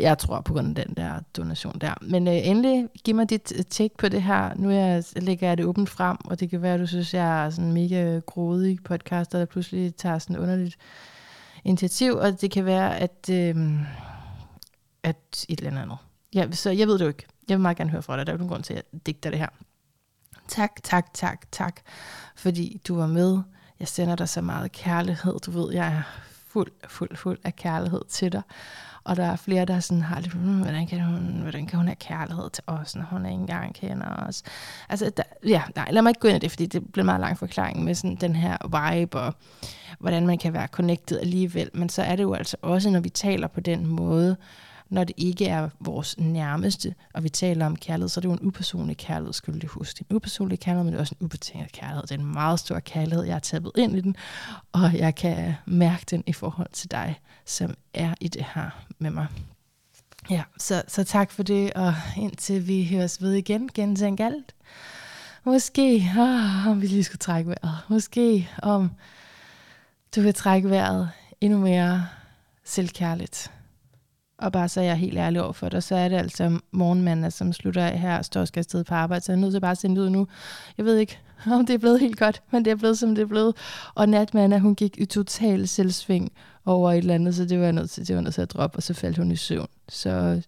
Jeg tror på grund af den der donation der. Men øh, endelig, giv mig dit øh, take på det her. Nu jeg, lægger jeg det åbent frem, og det kan være, at du synes, jeg er sådan mega grådig podcaster, der pludselig tager sådan underligt initiativ, og det kan være, at, øh, at et eller andet. Ja, så jeg ved det jo ikke. Jeg vil meget gerne høre fra dig. Der er jo nogen grund til, at jeg digter det her. Tak, tak, tak, tak, fordi du var med. Jeg sender dig så meget kærlighed. Du ved, jeg er fuld, fuld, fuld af kærlighed til dig. Og der er flere, der sådan har lidt, hmm, hvordan, kan hun, hvordan kan hun have kærlighed til os, når hun ikke engang kender os? Altså, der, ja, nej, lad mig ikke gå ind i det, fordi det bliver en meget lang forklaring med sådan den her vibe, og hvordan man kan være connected alligevel. Men så er det jo altså også, når vi taler på den måde, når det ikke er vores nærmeste, og vi taler om kærlighed, så er det jo en upersonlig kærlighed, skulle du huske. Det er en upersonlig kærlighed, men det er også en ubetinget kærlighed. Det er en meget stor kærlighed, jeg har taget ind i den, og jeg kan mærke den i forhold til dig, som er i det her med mig. Ja, så, så tak for det, og indtil vi høres ved igen, gentænk alt. Måske, oh, om vi lige skulle trække vejret, måske om du vil trække vejret endnu mere selvkærligt. Og bare så jeg helt ærlig over for dig, så er det altså morgenmanden, som slutter af her, står skal afsted på arbejde, så jeg er nødt til bare at sende ud nu. Jeg ved ikke, <laughs> om det er blevet helt godt, men det er blevet, som det er blevet. Og natmanden, hun gik i total selvsving over et eller andet, så det var jeg nødt til, det var nødt til at droppe, og så faldt hun i søvn. Så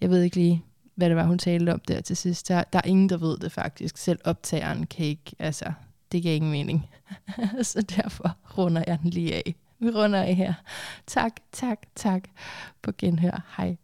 jeg ved ikke lige, hvad det var, hun talte om der til sidst. Der, der er ingen, der ved det faktisk. Selv optageren kan ikke, altså, det giver ingen mening. <laughs> så derfor runder jeg den lige af. Vi runder af her. Tak, tak, tak på genhør. Hej.